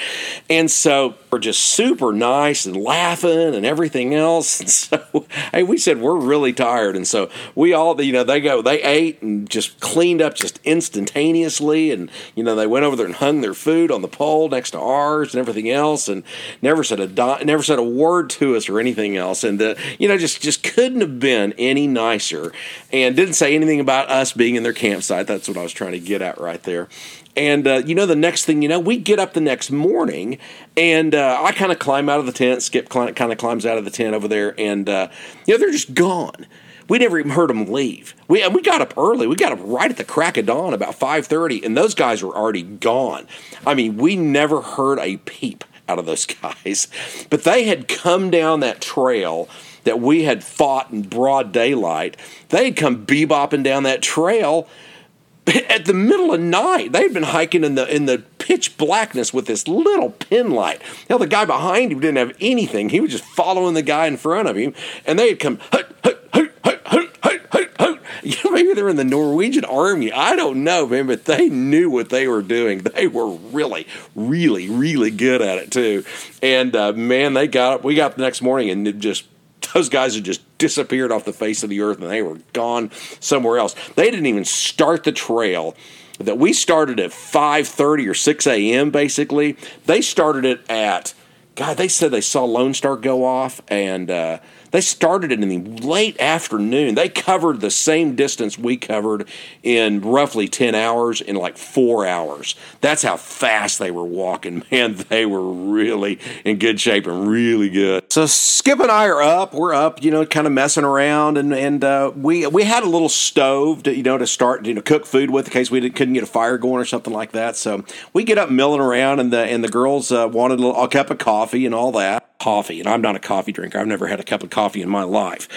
And so we're just super nice and laughing and everything else. And so, hey, we said we're really tired. And so we all, you know, they go, they ate and just cleaned up just instantaneously. And, you know, they went over there and hung their food on the pole next to ours and everything else and never said a, di- never said a word to us or anything else. And, uh, you know, just, just couldn't have been any nicer and didn't say anything about us being in their campsite. That's what I was trying to get at right there. And uh, you know, the next thing you know, we get up the next morning, and uh, I kind of climb out of the tent. Skip kind of climbs out of the tent over there, and uh, you know, they're just gone. We never even heard them leave. We and we got up early. We got up right at the crack of dawn, about five thirty, and those guys were already gone. I mean, we never heard a peep out of those guys, but they had come down that trail that we had fought in broad daylight. They had come bebopping down that trail at the middle of night. They'd been hiking in the in the pitch blackness with this little pin light. Hell, the guy behind him didn't have anything. He was just following the guy in front of him, and they had come. Hut, hut, hut, hut, hut, hut, maybe they're in the Norwegian army. I don't know, man, but they knew what they were doing. They were really, really, really good at it too. And uh, man, they got up. We got up the next morning and just those guys had just disappeared off the face of the earth and they were gone somewhere else. They didn't even start the trail that we started at 5.30 or 6 a.m. basically. They started it at, God, they said they saw Lone Star go off and uh, – they started it in the late afternoon. They covered the same distance we covered in roughly 10 hours in like four hours. That's how fast they were walking. Man, they were really in good shape and really good. So Skip and I are up. We're up, you know, kind of messing around. And, and uh, we, we had a little stove to, you know, to start, you know, cook food with in case we couldn't get a fire going or something like that. So we get up milling around and the, and the girls uh, wanted a, little, a cup of coffee and all that coffee, and I'm not a coffee drinker. I've never had a cup of coffee in my life,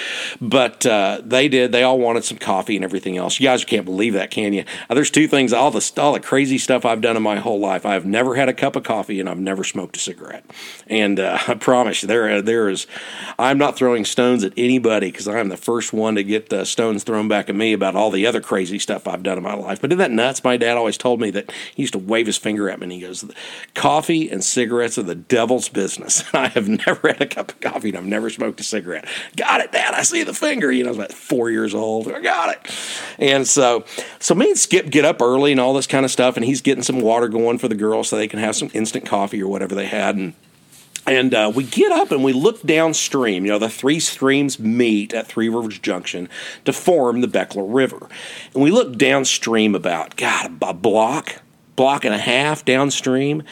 but uh, they did. They all wanted some coffee and everything else. You guys can't believe that, can you? There's two things. All the all the crazy stuff I've done in my whole life. I've never had a cup of coffee, and I've never smoked a cigarette. And uh, I promise you, there there is. I'm not throwing stones at anybody because I'm the first one to get uh, stones thrown back at me about all the other crazy stuff I've done in my life. But isn't that nuts? My dad always told me that he used to wave his finger at me and he goes, "Coffee and cigarettes are the devil's business." I have never had a cup of coffee and I've never smoked a cigarette. Got it, Dad. I see the finger. You know, I was about four years old. I got it. And so, so me and Skip get up early and all this kind of stuff, and he's getting some water going for the girls so they can have some instant coffee or whatever they had. And and uh, we get up and we look downstream. You know, the three streams meet at Three Rivers Junction to form the Bechler River. And we look downstream about, God, a block, block and a half downstream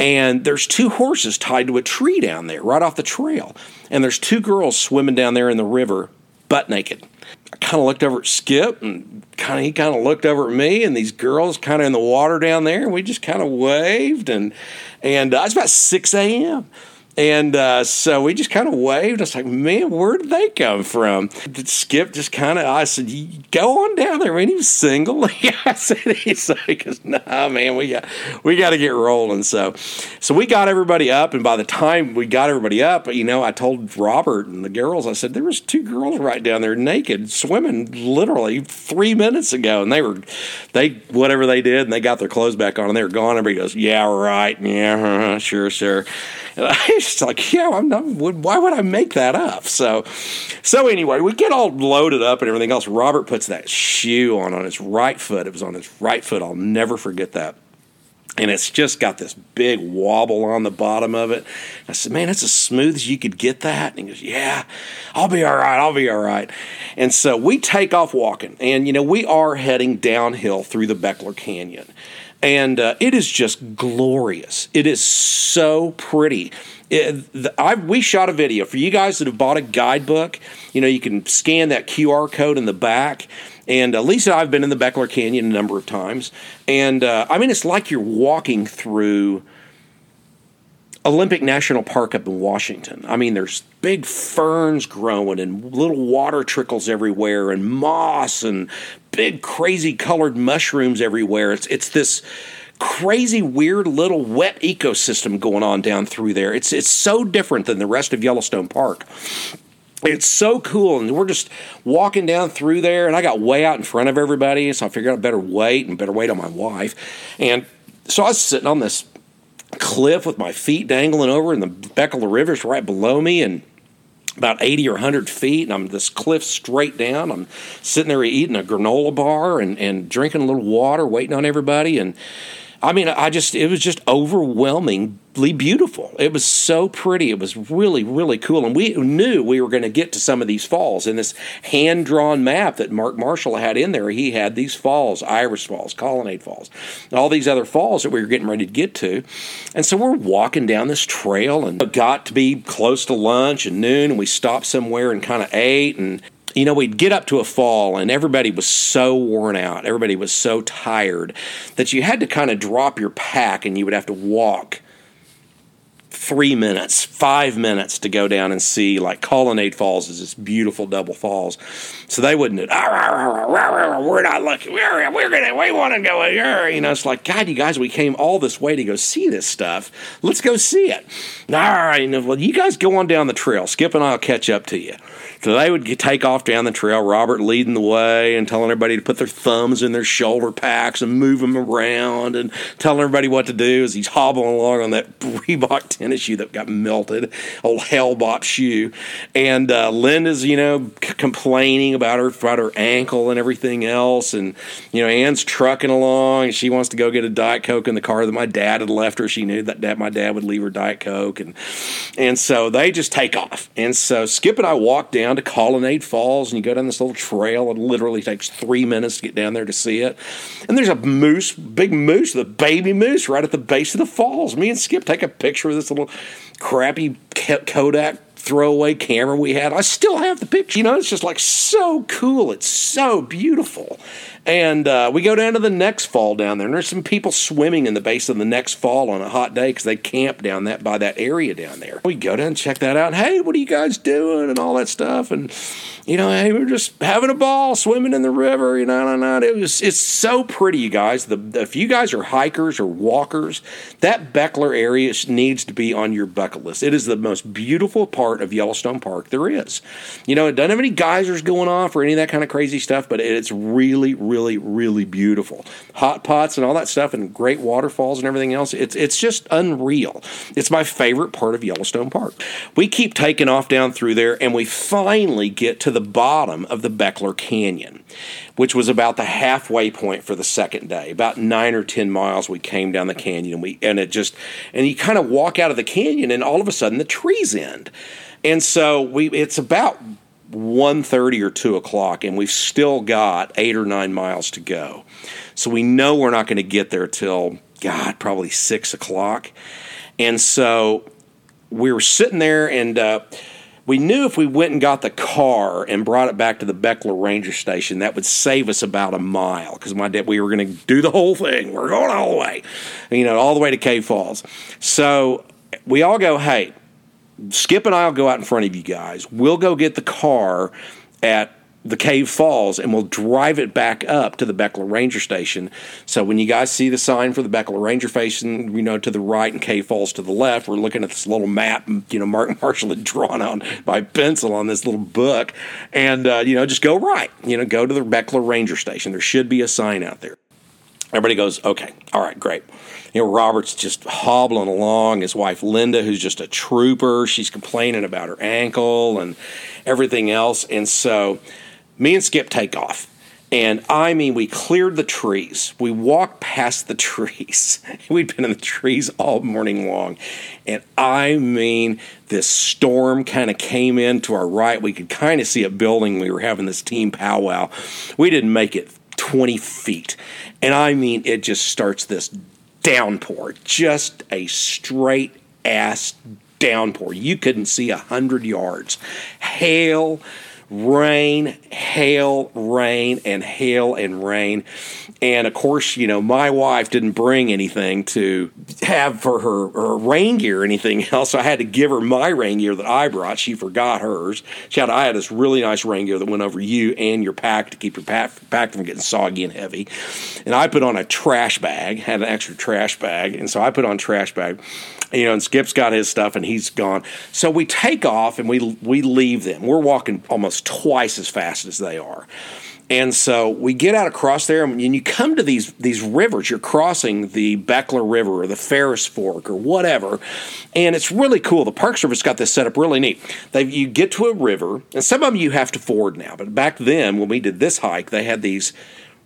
and there's two horses tied to a tree down there right off the trail and there's two girls swimming down there in the river butt naked I kind of looked over at Skip and kind of he kind of looked over at me and these girls kind of in the water down there and we just kind of waved and and uh, it's about 6 a.m. And uh, so we just kind of waved. I was like, man, where did they come from? Skip just kind of, I said, go on down there. Man, he single. I said, he's like, nah, man, we got, we got to get rolling. So, so we got everybody up. And by the time we got everybody up, you know, I told Robert and the girls, I said, there was two girls right down there naked swimming literally three minutes ago. And they were, they, whatever they did, and they got their clothes back on and they were gone. Everybody goes, yeah, right. Yeah, uh-huh, sure, sure. And I just like, yeah, I'm not, why would I make that up? So, so anyway, we get all loaded up and everything else. Robert puts that shoe on on his right foot. It was on his right foot. I'll never forget that. And it's just got this big wobble on the bottom of it. I said, Man, it's as smooth as you could get that. And he goes, Yeah, I'll be all right. I'll be all right. And so we take off walking. And, you know, we are heading downhill through the Bechler Canyon and uh, it is just glorious. It is so pretty. It, the, I, we shot a video for you guys that have bought a guidebook. You know, you can scan that QR code in the back. And uh, Lisa, I've been in the Bechler Canyon a number of times, and uh, I mean, it's like you're walking through Olympic National Park up in Washington. I mean, there's big ferns growing and little water trickles everywhere and moss and big crazy colored mushrooms everywhere. It's it's this crazy weird little wet ecosystem going on down through there. It's it's so different than the rest of Yellowstone Park. It's so cool, and we're just walking down through there, and I got way out in front of everybody, so I figured I better wait and better wait on my wife. And so I was sitting on this cliff with my feet dangling over, and the Bechler River's right below me, and about 80 or 100 feet, and I'm this cliff straight down. I'm sitting there eating a granola bar and, and drinking a little water, waiting on everybody. And I mean, I just, it was just overwhelmingly beautiful. It was so pretty. It was really, really cool. And we knew we were going to get to some of these falls. In this hand drawn map that Mark Marschall had in there, he had these falls Iris Falls, Colonnade Falls, all these other falls that we were getting ready to get to. And so we're walking down this trail and got to be close to lunch and noon, and we stopped somewhere and kind of ate. And you know, we'd get up to a fall and everybody was so worn out, everybody was so tired that you had to kind of drop your pack and you would have to walk three minutes, five minutes to go down and see like Colonnade Falls is this beautiful double falls. So they wouldn't. We're not looking. We're we're gonna. We want to go here. You know, it's like God, you guys. We came all this way to go see this stuff. Let's go see it. All right. Well, you guys go on down the trail. Skip and I'll catch up to you. So they would take off down the trail, Robert leading the way and telling everybody to put their thumbs in their shoulder packs and move them around and telling everybody what to do as he's hobbling along on that Reebok tennis shoe that got melted, old Hale-Bopp shoe. And uh, Linda's, you know, c- complaining about her about her ankle and everything else. And, you know, Ann's trucking along. She wants to go get a Diet Coke in the car that my dad had left her. She knew that, that my dad would leave her Diet Coke. And, and so they just take off. And so Skip and I walk down down to Colonnade Falls, and you go down this little trail. It literally takes three minutes to get down there to see it. And there's a moose, big moose, the baby moose, right at the base of the falls. Me and Skip take a picture of this little crappy Kodak throwaway camera we had. I still have the picture. You know, it's just like so cool. It's so beautiful. And uh, we go down to the next fall down there, and there's some people swimming in the base of the next fall on a hot day because they camp down that by that area down there. We go down and check that out. And, hey, what are you guys doing? And all that stuff. And you know, hey, we're just having a ball, swimming in the river. You know, no, no. It was it's so pretty, you guys. The if you guys are hikers or walkers, that Bechler area needs to be on your bucket list. It is the most beautiful part of Yellowstone Park there is. You know, it doesn't have any geysers going off or any of that kind of crazy stuff, but it's really, really really beautiful. Hot pots and all that stuff, and great waterfalls and everything else. It's it's just unreal. It's my favorite part of Yellowstone Park. We keep taking off down through there, and we finally get to the bottom of the Bechler Canyon, which was about the halfway point for the second day. About nine or ten miles, we came down the canyon, and we and it just and you kind of walk out of the canyon, and all of a sudden the trees end, and so we it's about 1.30 or 2 o'clock and we've still got eight or nine miles to go so we know we're not going to get there till god probably 6 o'clock and so we were sitting there and uh, we knew if we went and got the car and brought it back to the Bechler Ranger Station, that would save us about a mile because my dad, we were going to do the whole thing. We're going all the way, you know, all the way to Cave Falls. So we all go, hey, Skip and I'll go out in front of you guys. We'll go get the car at the cave falls and we'll drive it back up to the Bechler Ranger Station. So when you guys see the sign for the Bechler Ranger Station, you know, to the right and Cave Falls to the left, we're looking at this little map, you know, Mark Marschall had drawn on by pencil on this little book. And, uh, you know, just go right, you know, go to the Bechler Ranger Station. There should be a sign out there. Everybody goes, okay, all right, great. You know, Robert's just hobbling along. His wife Linda, who's just a trooper, she's complaining about her ankle and everything else. And so me and Skip take off. And I mean, we cleared the trees. We walked past the trees. We'd been in the trees all morning long. And I mean, this storm kind of came in to our right. We could kind of see a building. We were having this team powwow. We didn't make it 20 feet. And I mean, it just starts this downpour, just a straight ass downpour. You couldn't see a hundred yards. Hail rain, hail, rain, and hail and rain. And of course, you know, my wife didn't bring anything to have for her, her rain gear or anything else. So I had to give her my rain gear that I brought. She forgot hers. She had, I had this really nice rain gear that went over you and your pack to keep your pack, pack from getting soggy and heavy. And I put on a trash bag, had an extra trash bag. And so I put on trash bag you know, and Skip's got his stuff and he's gone. So we take off and we we leave them. We're walking almost twice as fast as they are. And so we get out across there, and you come to these these rivers. You're crossing the Bechler River or the Ferris Fork or whatever, and it's really cool. The Park Service got this set up really neat. They you get to a river, and some of them you have to ford now, but back then when we did this hike, they had these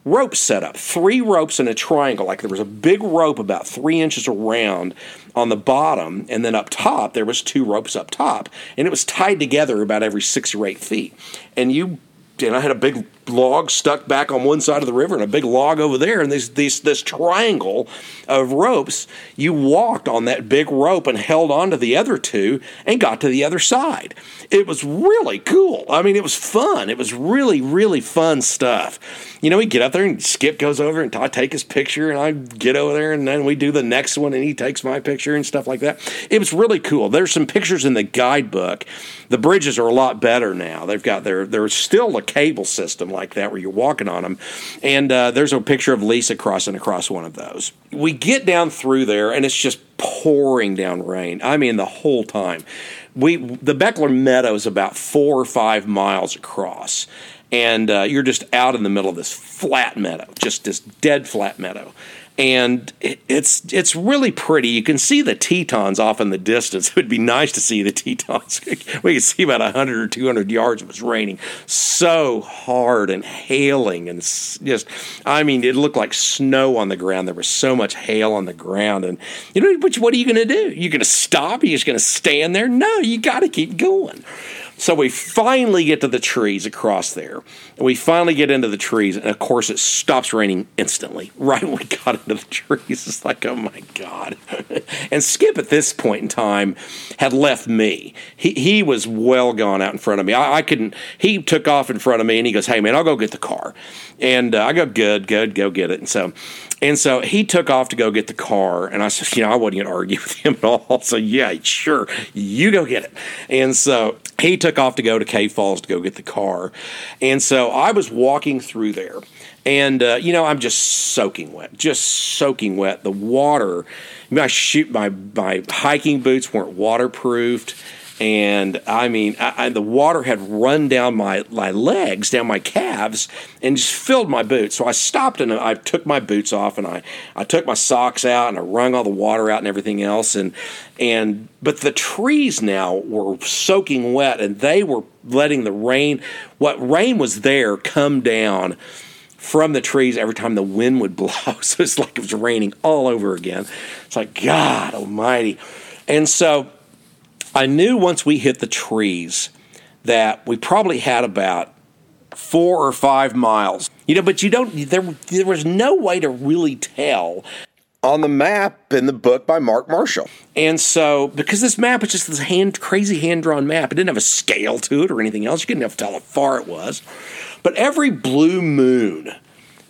ropes set up, three ropes in a triangle. Like there was a big rope about three inches around on the bottom, and then up top there was two ropes up top, and it was tied together about every six or eight feet. And you and I had a big log stuck back on one side of the river and a big log over there, and this this this triangle of ropes. You walked on that big rope and held on to the other two and got to the other side. It was really cool. I mean, it was fun. It was really really fun stuff. You know, we get up there and Skip goes over and I take his picture, and I get over there, and then we do the next one, and he takes my picture and stuff like that. It was really cool. There's some pictures in the guidebook. The bridges are a lot better now. They've got their there's still a cable system like that where you're walking on them. And uh, there's a picture of Lisa crossing across one of those. We get down through there and it's just pouring down rain. I mean, the whole time. We the Bechler Meadow is about four or five miles across, and uh, you're just out in the middle of this flat meadow, just this dead flat meadow and it's it's really pretty. You can see the Tetons off in the distance. It would be nice to see the Tetons. we could see about hundred or two hundred yards. It was raining so hard and hailing and just. I mean, it looked like snow on the ground. There was so much hail on the ground, and you know, what are you going to do? You're going to stop? You're just going to stand there? No, you got to keep going. So we finally get to the trees across there. And we finally get into the trees, and of course, it stops raining instantly. Right when we got into the trees, it's like, oh my God. and Skip at this point in time had left me. He, he was well gone out in front of me. I, I couldn't, he took off in front of me, and he goes, hey man, I'll go get the car. And uh, I go, good, good, go get it. And so, and so he took off to go get the car, and I said, you know, I wasn't going to argue with him at all. So yeah, sure, you go get it. And so he took off to go to Cave Falls to go get the car, and so I was walking through there, and uh, you know, I'm just soaking wet, just soaking wet. The water, I shoot my my hiking boots weren't waterproofed and I mean, I, I, the water had run down my, my legs, down my calves, and just filled my boots. So I stopped and I took my boots off, and I, I took my socks out, and I wrung all the water out and everything else. And and but the trees now were soaking wet, and they were letting the rain, what rain was there, come down from the trees every time the wind would blow. So it's like it was raining all over again. It's like God Almighty, and so I knew once we hit the trees that we probably had about four or five miles. You know, but you don't. There, there was no way to really tell on the map in the book by Mark Marschall. And so, because this map was just this hand, crazy hand drawn map, it didn't have a scale to it or anything else. You couldn't have to tell how far it was. But every blue moon,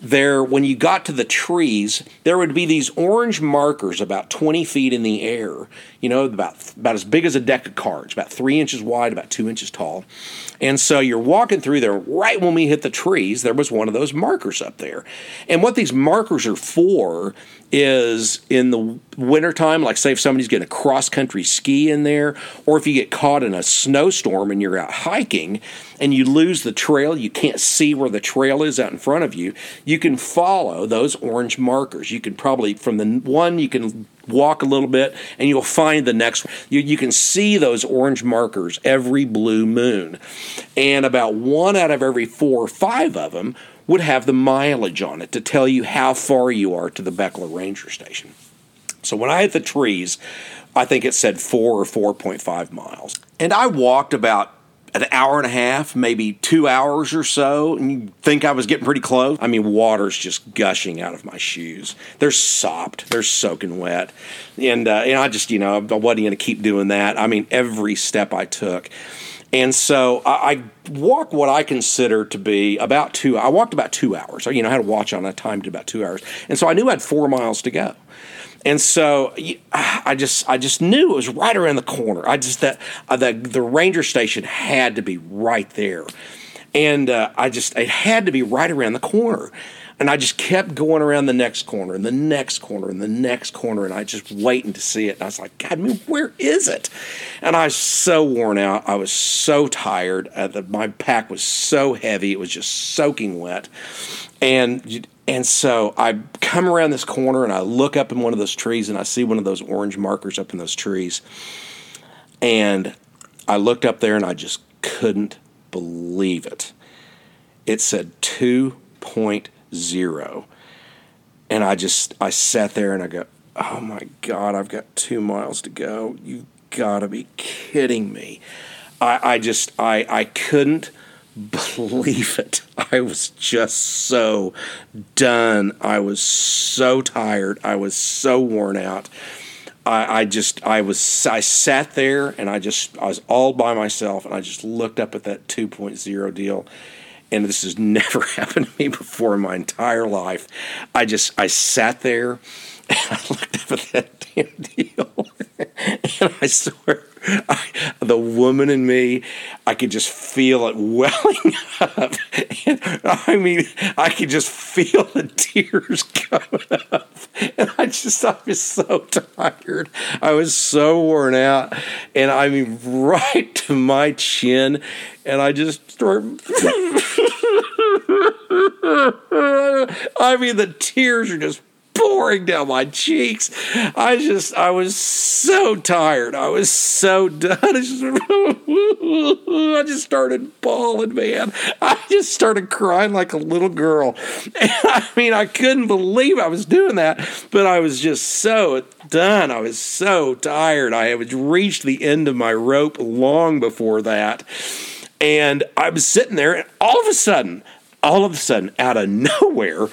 there, when you got to the trees, there would be these orange markers about 20 feet in the air, you know, about, about as big as a deck of cards, about three inches wide, about two inches tall. And so you're walking through there. Right when we hit the trees, there was one of those markers up there. And what these markers are for is in the wintertime, like say if somebody's getting a cross country ski in there, or if you get caught in a snowstorm and you're out hiking and you lose the trail, you can't see where the trail is out in front of you, you can follow those orange markers. You can probably, from the one, you can walk a little bit and you'll find the next you, you can see those orange markers every blue moon and about one out of every four or five of them would have the mileage on it to tell you how far you are to the Bechler Ranger Station. So when I hit the trees, I think it said four or 4.5 miles. And I walked about an hour and a half, maybe two hours or so, and you think I was getting pretty close. I mean, water's just gushing out of my shoes. They're sopped, they're soaking wet, and uh, and I just you know I wasn't going to keep doing that. I mean, every step I took. And so I, I walk what I consider to be about two. I walked about two hours. You know, I had a watch on. I timed about two hours, and so I knew I had four miles to go. And so I just I just knew it was right around the corner. I just that uh, the the ranger station had to be right there, and uh, I just it had to be right around the corner. And I just kept going around the next corner and the next corner and the next corner, and I just waiting to see it. And I was like, God, I mean, where is it? And I was so worn out. I was so tired. Uh, the, my pack was so heavy; it was just soaking wet. And and so I come around this corner and I look up in one of those trees and I see one of those orange markers up in those trees. And I looked up there and I just couldn't believe it. It said 2.0. And I just, I sat there and I go, oh my God, I've got two miles to go. You gotta be kidding me. I, I just, I, I couldn't believe it. I was just so done. I was so tired. I was so worn out. I, I, just I was I sat there and I just I was all by myself and I just looked up at that 2.0 deal and this has never happened to me before in my entire life. I just I sat there and I looked up at that damn deal and I swear I, the woman in me, I could just feel it welling up. And, I mean, I could just feel the tears coming up. And I just, I was so tired. I was so worn out. And I mean, right to my chin. And I just started. I mean, the tears are just pouring down my cheeks. I just, I was so tired. I was so done. I just, I just started bawling, man. I just started crying like a little girl. And I mean, I couldn't believe I was doing that, but I was just so done. I was so tired. I had reached the end of my rope long before that. And I was sitting there, and all of a sudden, all of a sudden, out of nowhere,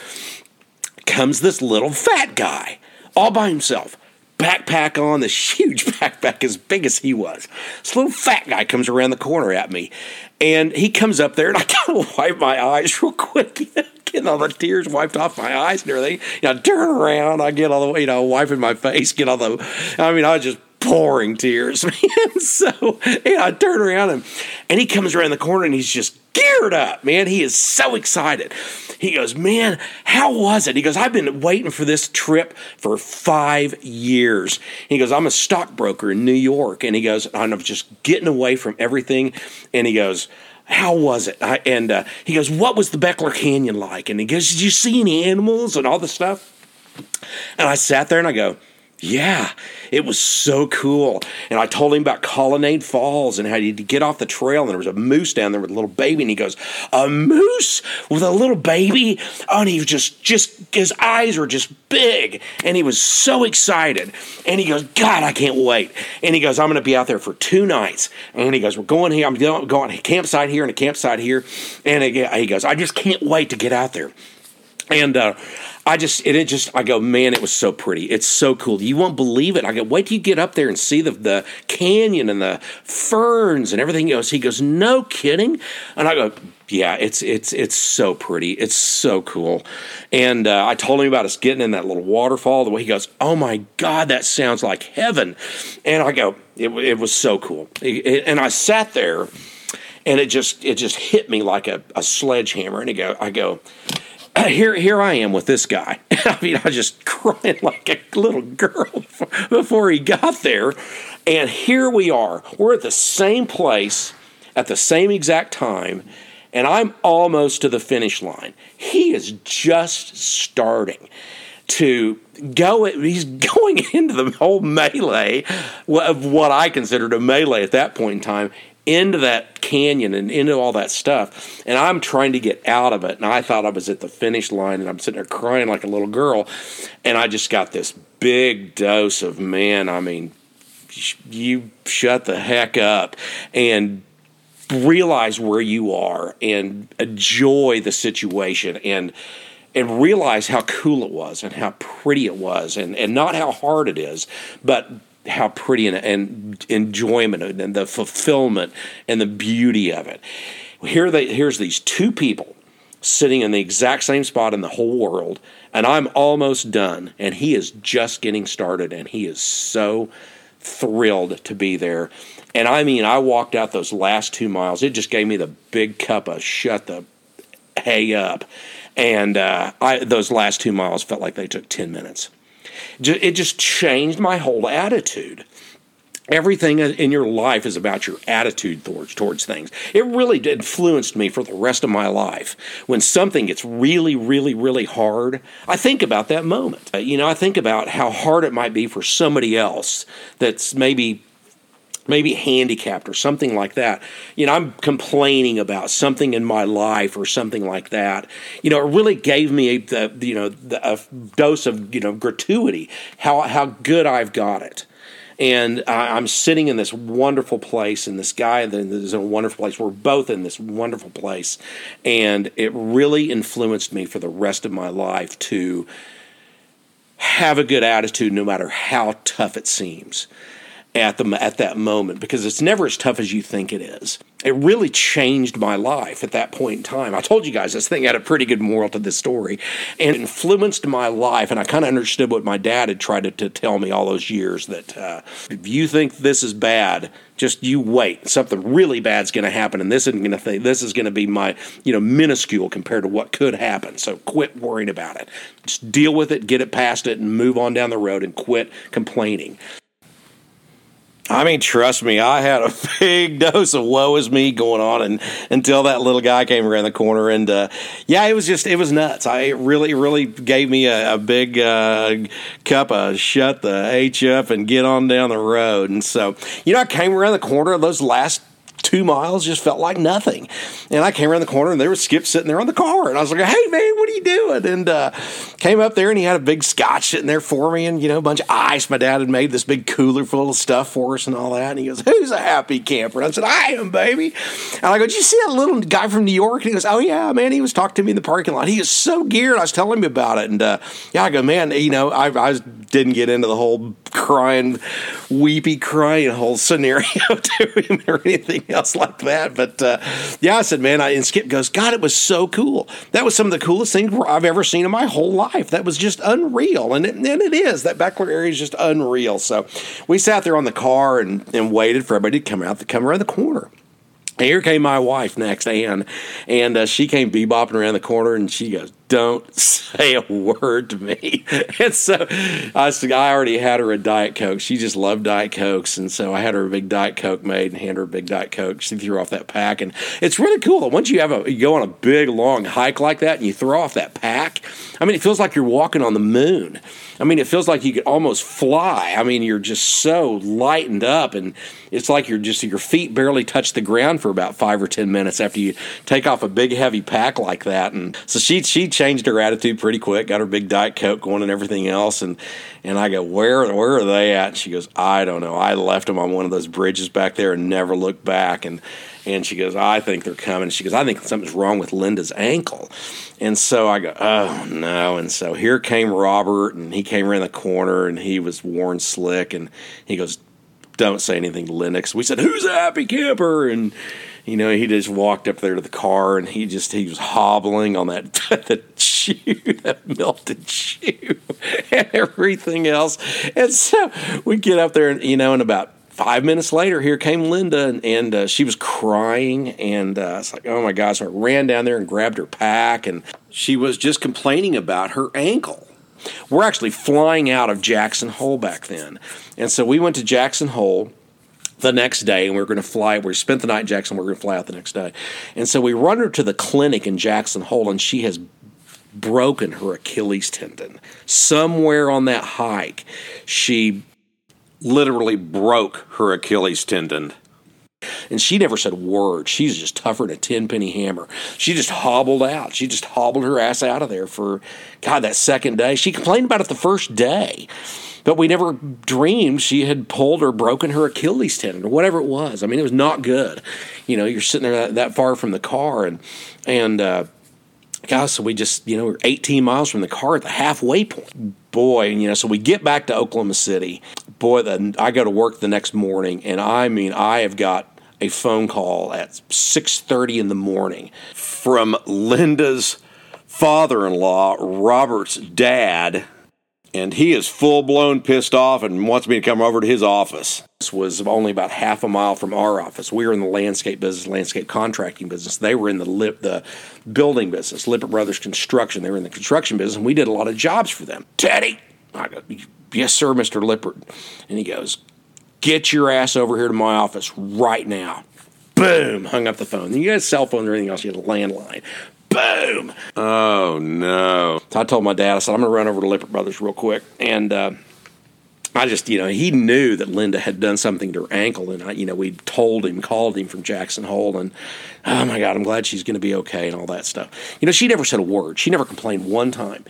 comes this little fat guy all by himself. Backpack on, this huge backpack as big as he was. This little fat guy comes around the corner at me, and he comes up there, and I kind of wipe my eyes real quick, getting all the tears wiped off my eyes and everything. You know, turn around, I get all the way, you know, wiping my face, get all the, I mean, I was just pouring tears, man. so, yeah, I turn around and, and he comes around the corner and he's just geared up, man. He is so excited. He goes, Man, how was it? He goes, I've been waiting for this trip for five years. He goes, I'm a stockbroker in New York. And he goes, I'm just getting away from everything. And he goes, how was it? I, and uh, he goes, What was the Bechler Canyon like? And he goes, Did you see any animals and all this stuff? And I sat there and I go, yeah, it was so cool. And I told him about Colonnade Falls and how you get off the trail and there was a moose down there with a little baby. And he goes, A moose with a little baby? Oh, and he was just, just, his eyes were just big. And he was so excited. And he goes, God, I can't wait. And he goes, I'm going to be out there for two nights. And he goes, We're going here. I'm going a campsite here and a campsite here. And he goes, I just can't wait to get out there. And uh, I just, it, it just, I go, man, it was so pretty. It's so cool. You won't believe it. I go, wait till you get up there and see the, the canyon and the ferns and everything else. He goes, no kidding. And I go, yeah, it's it's it's so pretty. It's so cool. And uh, I told him about us getting in that little waterfall. The way he goes, oh my god, that sounds like heaven. And I go, it, it was so cool. It, it, and I sat there, and it just it just hit me like a, a sledgehammer. And I go, I go, here here I am with this guy. I mean, I was just crying like a little girl before he got there. And here we are. We're at the same place at the same exact time and I'm almost to the finish line. He is just starting to go he's going into the whole melee of what I considered a melee at that point in time into that canyon and into all that stuff and I'm trying to get out of it. And I thought I was at the finish line and I'm sitting there crying like a little girl and I just got this big dose of man I mean you shut the heck up and realize where you are and enjoy the situation and and realize how cool it was and how pretty it was and, and not how hard it is, but how pretty and, and enjoyment and the fulfillment and the beauty of it. Here they, here's these two people sitting in the exact same spot in the whole world, and I'm almost done, and he is just getting started, and he is so thrilled to be there. And I mean, I walked out those last two miles. It just gave me the big cup of shut the hay up. And uh, I, those last two miles felt like they took 10 minutes. It just changed my whole attitude. Everything in your life is about your attitude towards, towards things. It really influenced me for the rest of my life. When something gets really, really, really hard, I think about that moment. Uh, you know, I think about how hard it might be for somebody else that's maybe maybe handicapped or something like that. You know, I'm complaining about something in my life or something like that. You know, it really gave me the you know the, a dose of you know gratuity how how good I've got it. And I'm sitting in this wonderful place, and this guy is in a wonderful place. We're both in this wonderful place, and it really influenced me for the rest of my life to have a good attitude, no matter how tough it seems at the at that moment because it's never as tough as you think it is. It really changed my life at that point in time. I told you guys this thing had a pretty good moral to this story and influenced my life. And I kind of understood what my dad had tried to, to, tell me all those years that uh, if you think this is bad, just you wait. Something really bad's going to happen, and this isn't going to think this is going to be my you know minuscule compared to what could happen. So quit worrying about it. Just deal with it, get it past it, and move on down the road, and quit complaining. I mean, trust me, I had a big dose of woe is me going on, and until that little guy came around the corner, and uh, yeah, it was just it was nuts. I it really really gave me a, a big uh, cup of shut the h up and get on down the road. And so, you know, I came around the corner of those last two miles just felt like nothing. And I came around the corner and there was Skip sitting there on the car. And I was like, hey, man, what are you doing? And uh, came up there and he had a big scotch sitting there for me and, you know, a bunch of ice. My dad had made this big cooler full of stuff for us and all that. And he goes, who's a happy camper? And I said, I am, baby. And I go, did you see that little guy from New York? And he goes, oh, yeah, man. He was talking to me in the parking lot. He is so geared. I was telling him about it. And uh, yeah, I go, man, you know, I, I didn't get into the whole crying, weepy crying whole scenario to him or anything else like that. But uh, yeah, I said, man, I, and Skip goes, God, it was so cool. That was some of the coolest things I've ever seen in my whole life. That was just unreal. And it, and it is. That backward area is just unreal. So we sat there on the car and, and waited for everybody to come out to come around the corner. Here came my wife next, Ann, and uh, she came bebopping around the corner, and she goes, "Don't say a word to me." and so I, I already had her a diet coke. She just loved diet cokes, and so I had her a big diet coke made and handed her a big diet coke. She threw off that pack, and it's really cool once you have a you go on a big long hike like that, and you throw off that pack. I mean, it feels like you're walking on the moon. I mean, it feels like you could almost fly. I mean, you're just so lightened up, and it's like you're just your feet barely touch the ground for about five or ten minutes after you take off a big heavy pack like that. And so she she changed her attitude pretty quick. Got her big diet coke going and everything else, and and I go, where where are they at? And she goes, I don't know. I left them on one of those bridges back there and never looked back. And and she goes, I think they're coming. She goes, I think something's wrong with Linda's ankle. And so I go, oh no. And so here came Robert, and he came around the corner, and he was worn slick, and he goes, don't say anything to Linux. We said, who's a happy camper? And you know, he just walked up there to the car and he just he was hobbling on that the shoe, that melted shoe, and everything else. And so we get up there, and you know, and about five minutes later, here came Linda, and, and uh, she was crying, and uh, it's like, oh my gosh! So I ran down there and grabbed her pack, and she was just complaining about her ankle. We're actually flying out of Jackson Hole back then, and so we went to Jackson Hole the next day and we are going to fly we spent the night in jackson we are going to fly out the next day and so we run her to the clinic in jackson hole and she has broken her achilles tendon somewhere on that hike she literally broke her achilles tendon and she never said a word. She's just tougher than a 10 penny hammer. She just hobbled out. She just hobbled her ass out of there for, God, that second day. She complained about it the first day. But we never dreamed she had pulled or broken her Achilles tendon or whatever it was. I mean, it was not good. You know, you're sitting there that, that far from the car, and and uh, gosh, so we just you know we're 18 miles from the car at the halfway point. Boy, and you know, so we get back to Oklahoma City. Boy, then I go to work the next morning, and I mean, I have got a phone call at 6:30 in the morning from Linda's father-in-law, Robert's dad and he is full blown pissed off and wants me to come over to his office. This was only about half a mile from our office. We were in the landscape business, landscape contracting business. They were in the lip, the building business, Lippert Brothers Construction. They were in the construction business, and we did a lot of jobs for them. Teddy, I go, yes, sir, Mister Lippert, and he goes, get your ass over here to my office right now. Boom, hung up the phone. You had a cell phones or anything else, you had a landline. Boom! Oh no! So I told my dad, I said, I'm going to run over to Lippert Brothers real quick, and. Uh, I just, you know, he knew that Linda had done something to her ankle, and I, you know, we told him, called him from Jackson Hole, and oh my God, I'm glad she's going to be okay, and all that stuff. You know, she never said a word. She never complained one time.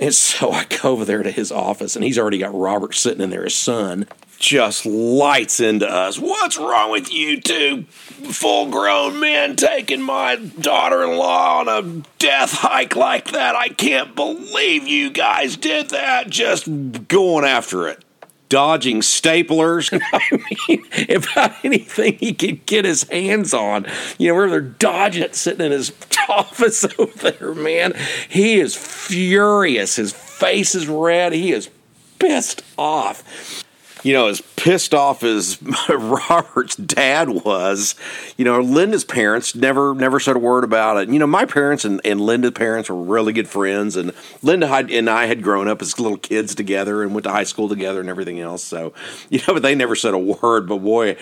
And so I go over there to his office, and he's already got Robert sitting in there, his son, just lights into us. What's wrong with you two full grown men taking my daughter in law on a death hike like that? I can't believe you guys did that. Just going after it. Dodging staplers. I mean, about anything he could get his hands on. You know, where they're dodging it sitting in his office over there, man. He is furious. His face is red. He is pissed off you know, as pissed off as Robert's dad was, you know, Linda's parents never never said a word about it. You know, my parents and, and Linda's parents were really good friends, and Linda and I had grown up as little kids together and went to high school together and everything else. So, you know, but they never said a word. But boy,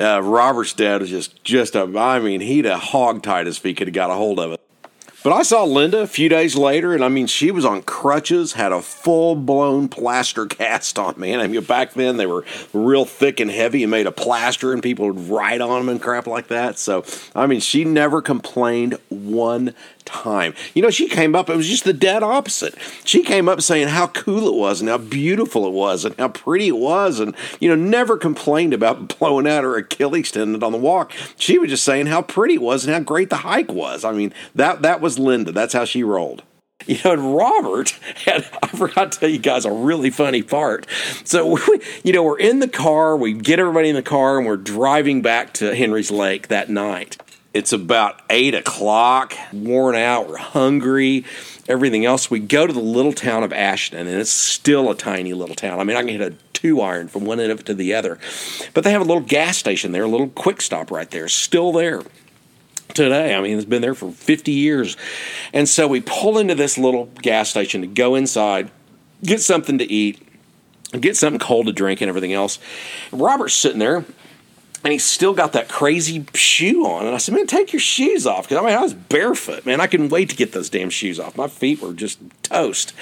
uh, Robert's dad was just just a, I mean, he'd have hog tied if he could have got a hold of it. But I saw Linda a few days later, and I mean, she was on crutches, had a full blown plaster cast on, man. I mean, back then they were real thick and heavy and made of plaster, and people would ride on them and crap like that. So, I mean, she never complained one time. You know, she came up, it was just the dead opposite. She came up saying how cool it was and how beautiful it was and how pretty it was, and, you know, never complained about blowing out her Achilles tendon on the walk. She was just saying how pretty it was and how great the hike was. I mean, that, that was Linda. That's how she rolled. You know, and Robert had, I forgot to tell you guys a really funny part. So, we, you know, we're in the car, we get everybody in the car, and we're driving back to Henry's Lake that night. It's about eight o'clock, worn out, we're hungry, everything else. We go to the little town of Ashton, and it's still a tiny little town. I mean, I can hit a two iron from one end of it to the other. But they have a little gas station there, a little quick stop right there, still there today. I mean, it's been there for 50 years. And so we pull into this little gas station to go inside, get something to eat, get something cold to drink, and everything else. Robert's sitting there and he's still got that crazy shoe on. And I said, man, take your shoes off. Because I mean, I was barefoot, man. I couldn't wait to get those damn shoes off. My feet were just toast.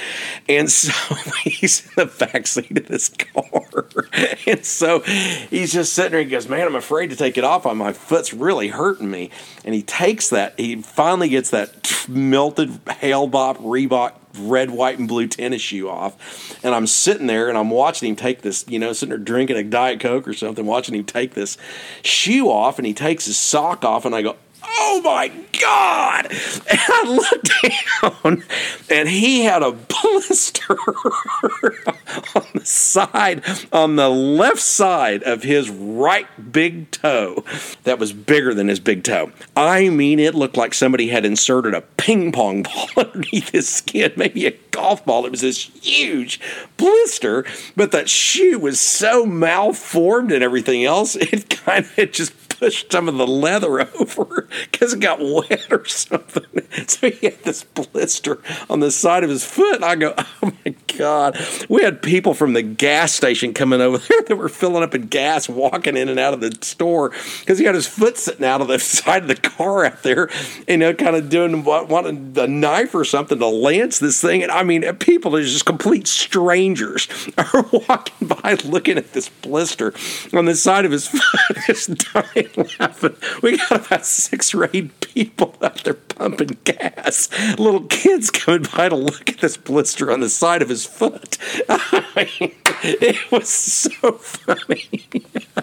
And so he's in the back seat of this car. and so he's just sitting there. He goes, man, I'm afraid to take it off. My foot's really hurting me. And he takes that. He finally gets that melted Hale-Bopp Reebok red, white, and blue tennis shoe off. And I'm sitting there and I'm watching him take this, you know, sitting there drinking a Diet Coke or something, watching him take this shoe off and he takes his sock off. And I go, oh my God. And I looked down and he had a blister on the side, on the left side of his right big toe that was bigger than his big toe. I mean, it looked like somebody had inserted a ping pong ball underneath his skin, maybe a golf ball. It was this huge blister, but that shoe was so malformed and everything else, it kind of just pushed some of the leather over because it got wet or something. So he had this blister on the side of his foot. I go, oh my God. We had people from the gas station coming over there that were filling up in gas, walking in and out of the store because he had his foot sitting out of the side of the car out there, you know, kind of doing what, wanting a knife or something to lance this thing. And I mean, uh, people are just complete strangers are walking by looking at this blister on the side of his foot, just dying laughing. We got about six or eight people out there pumping gas. Little kids coming by to look at this blister on the side of his foot. I mean, it was so funny.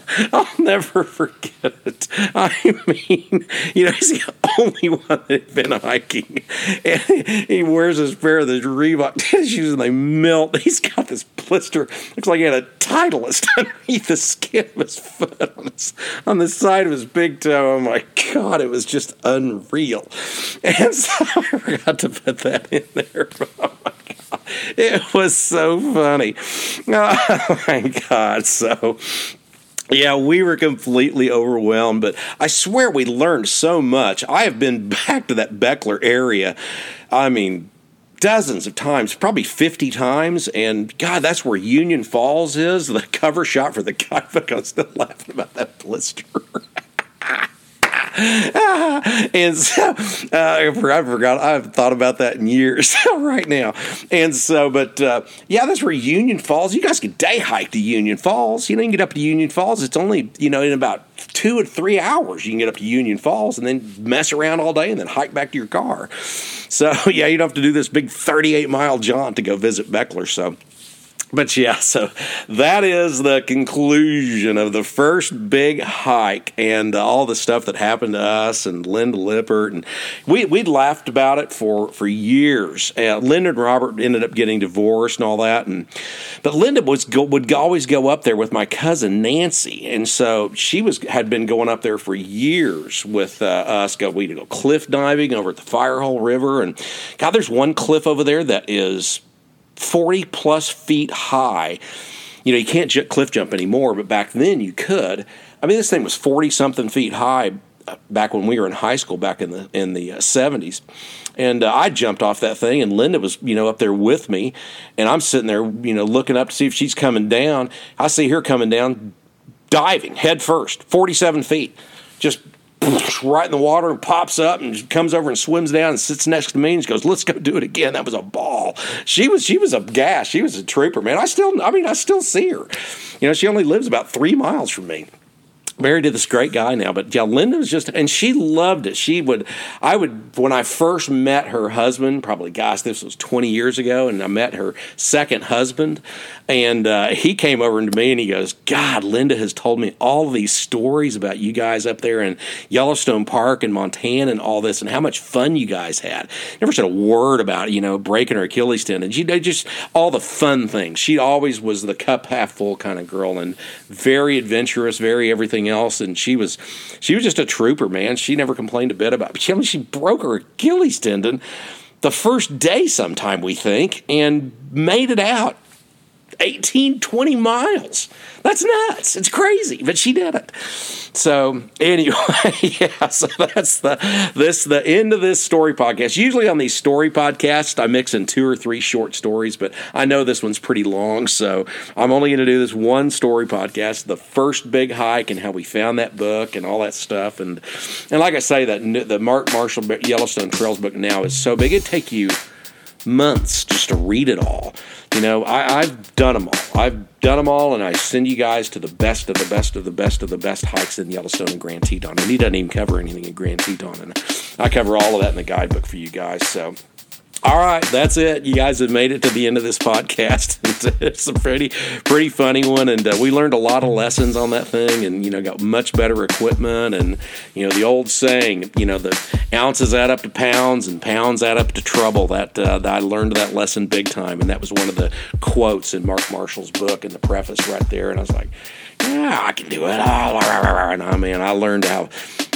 I'll never forget it. I mean, you know, he's the only one that had been hiking. And he wears his pair of the Reebok tennis shoes and they melt. He's got this blister. Looks like he had a Titleist underneath the skin of his foot on, his, on the side of his big toe. Oh my God, it was just unreal. And so I forgot to put that in there. Oh my God. It was so funny. Oh my God. So. Yeah, we were completely overwhelmed, but I swear we learned so much. I have been back to that Bechler area. I mean, dozens of times, probably 50 times. And God, that's where Union Falls is, the cover shot for the guidebook. I'm still laughing about that blister. and so uh, I forgot. I haven't thought about that in years right now. And so, but uh, yeah, that's where Union Falls. You guys can day hike to Union Falls. You know, you can get up to Union Falls. It's only you know in about two or three hours. You can get up to Union Falls and then mess around all day and then hike back to your car. So yeah, you don't have to do this big 38 mile jaunt to go visit Bechler. So but yeah, so that is the conclusion of the first big hike and all the stuff that happened to us and Linda Lippert. And we, we'd laughed about it for, for years. Uh, Linda and Robert ended up getting divorced and all that. And But Linda was go, would always go up there with my cousin Nancy. And so she was had been going up there for years with uh, us. Go, we'd go cliff diving over at the Firehole River. And God, there's one cliff over there that is 40 plus feet high. You know, you can't j- cliff jump anymore, but back then you could. I mean, this thing was 40 something feet high uh, back when we were in high school back in the in the uh, 70s. And uh, I jumped off that thing, and Linda was, you know, up there with me, and I'm sitting there, you know, looking up to see if she's coming down. I see her coming down, diving head first, 47 feet, just right in the water and pops up and comes over and swims down and sits next to me and she goes, "Let's go do it again." That was a ball. She was she was a gas. She was a trooper, man. I still I mean I still see her. You know, she only lives about three miles from me married to this great guy now, but yeah, Linda was just, and she loved it. She would, I would, when I first met her husband, probably, gosh, this was 20 years ago, and I met her second husband, and uh, he came over to me and he goes, God, Linda has told me all these stories about you guys up there in Yellowstone Park and Montana and all this, and how much fun you guys had. Never said a word about, you know, breaking her Achilles tendon. She just all the fun things. She always was the cup half full kind of girl and very adventurous, very everything everything else. And she was she was just a trooper, man. She never complained a bit about. But she, I mean, she broke her Achilles tendon the first day, sometime we think, and made it out 18, 20 miles. That's nuts. It's crazy, but she did it. So anyway, yeah, so that's the this the end of this story podcast. Usually on these story podcasts, I mix in two or three short stories, but I know this one's pretty long, so I'm only going to do this one story podcast, the first big hike and how we found that book and all that stuff. And and like I say, that the Mark Marschall Yellowstone Trails book now is so big it take you months just to read it all. You know, I, I've done them all. I've done them all, and I send you guys to the best of the best of the best of the best hikes in Yellowstone and Grand Teton. And he doesn't even cover anything in Grand Teton, and I cover all of that in the guidebook for you guys. So all right, that's it. You guys have made it to the end of this podcast. it's a pretty, pretty funny one, and uh, we learned a lot of lessons on that thing, and you know, got much better equipment, and you know, the old saying, you know, the ounces add up to pounds, and pounds add up to trouble. That, uh, I learned that lesson big time, and that was one of the quotes in Mark Marschall's book in the preface right there, and I was like, yeah, I can do it. And I mean, I learned how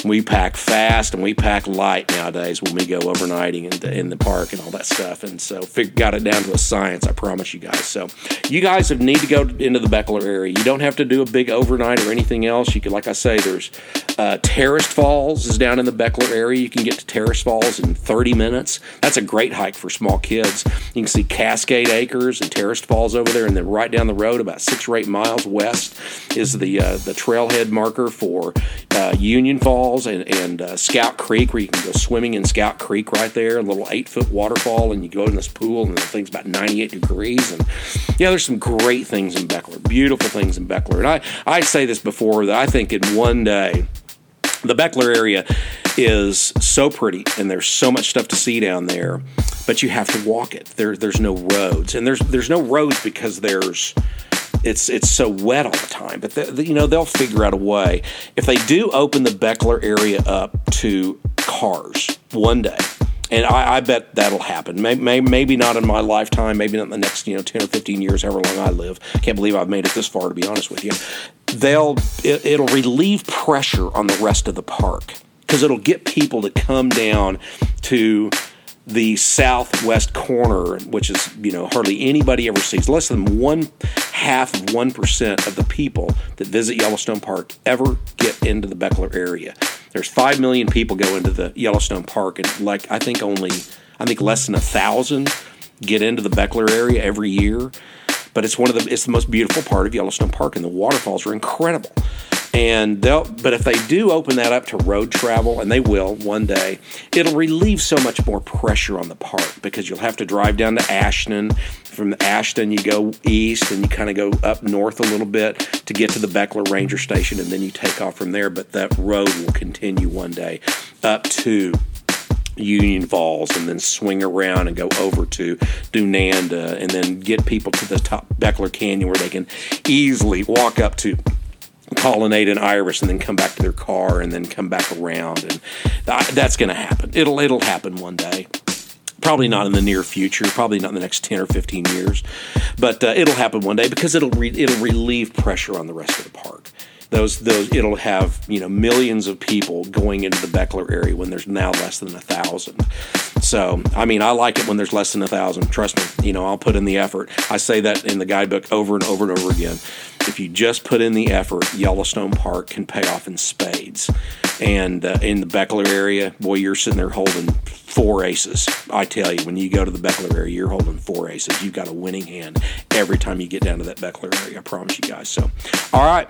we pack fast and we pack light nowadays when we go overnighting in the, in the park and all that stuff. And so got it down to a science, I promise you guys. So you guys need to go into the Bechler area. You don't have to do a big overnight or anything else. You can, like I say, there's uh, Terraced Falls is down in the Bechler area. You can get to Terraced Falls in 30 minutes. That's a great hike for small kids. You can see Cascade Acres and Terraced Falls over there, and then right down the road, about six or eight miles west, is the uh, the trailhead marker for uh, Union Falls and, and uh, Scout Creek, where you can go swimming in Scout Creek right there, a little eight foot waterfall, and you go in this pool, and the thing's about 98 degrees. And yeah, there's some great things in Bechler, beautiful things in Bechler. And I, I say this before that I think in one day, the Bechler area is so pretty and there's so much stuff to see down there, but you have to walk it. There, there's no roads, and there's there's no roads because there's it's it's so wet all the time. But the, the, you know they'll figure out a way. If they do open the Bechler area up to cars one day, and I, I bet that'll happen. Maybe, may, maybe not in my lifetime. Maybe not in the next you know ten or fifteen years, however long I live. Can't believe I've made it this far. To be honest with you, they'll it, it'll relieve pressure on the rest of the park because it'll get people to come down to the southwest corner, which is you know hardly anybody ever sees. Less than one half of one percent of the people that visit Yellowstone Park ever get into the Bechler area. There's five million people go into the Yellowstone Park, and like I think only I think less than a thousand get into the Bechler area every year. But it's one of the it's the most beautiful part of Yellowstone Park, and the waterfalls are incredible. And they'll but if they do open that up to road travel and they will one day it'll relieve so much more pressure on the park because you'll have to drive down to ashton. From ashton you go east and you kind of go up north a little bit to get to the bechler ranger station and then you take off from there. But that road will continue one day up to Union Falls and then swing around and go over to Dunanda and then get people to the top Bechler Canyon where they can easily walk up to colonnade and iris and then come back to their car and then come back around. And that's going to happen. It'll it'll happen one day. Probably not in the near future probably not in the next 10 or 15 years. But uh, it'll happen one day because it'll re- it'll relieve pressure on the rest of the park those those it'll have you know millions of people going into the Bechler area when there's now less than a thousand. So I mean I like it when there's less than a thousand. Trust me, you know I'll put in the effort. I say that in the guidebook over and over and over again. If you just put in the effort, Yellowstone Park can pay off in spades. And uh, in the Bechler area, boy, you're sitting there holding four aces. I tell you, when you go to the Bechler area, you're holding four aces. You've got a winning hand every time you get down to that Beckler area. I promise you guys. So, all right,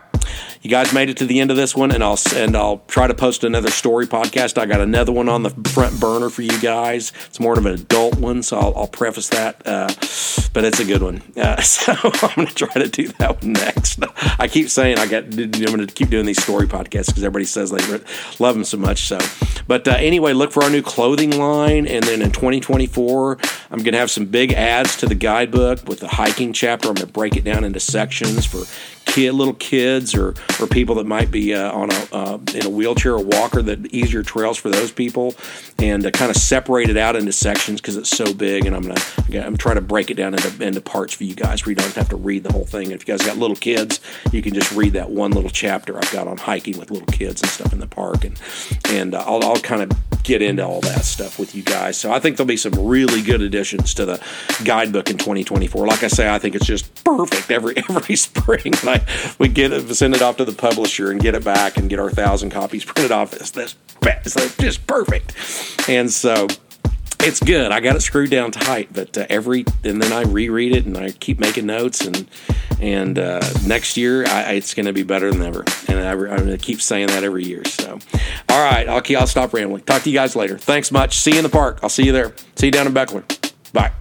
you guys made it to the end of this one, and I'll and I'll try to post another story podcast. I got another one on the front burner for you guys. It's more of an adult one, so I'll, I'll preface that. Uh, but it's a good one. Uh, so I'm going to try to do that one next. I keep saying I got. I'm going to keep doing these story podcasts because everybody says they love them so much. So, but uh, anyway, look for our new clothing line, and then in 2024, I'm going to have some big ads to the guidebook with the hiking chapter. I'm going to break it down into sections for kid, little kids, or or people that might be uh, on a uh, in a wheelchair or walker, that easier trails for those people, and uh, kind of separate it out into sections because it's so big. And I'm gonna I'm gonna try to break it down into into parts for you guys, where you don't have to read the whole thing. If you guys got little kids, you can just read that one little chapter I've got on hiking with little kids and stuff in the park, and and uh, I'll, I'll kind of get into all that stuff with you guys. So I think there'll be some really good additions to the guidebook in 2024. Like I say, I think it's just perfect every every spring. Like we get it, send it off to the publisher and get it back and get our thousand copies printed off. It's, this, it's just perfect. And so it's good. I got it screwed down tight, but uh, every and then I reread it and I keep making notes and and uh, next year I, it's going to be better than ever. And I, am going to keep saying that every year. So, all right, I'll I'll stop rambling. Talk to you guys later. Thanks much. See you in the park. I'll see you there. See you down in Bechler. Bye.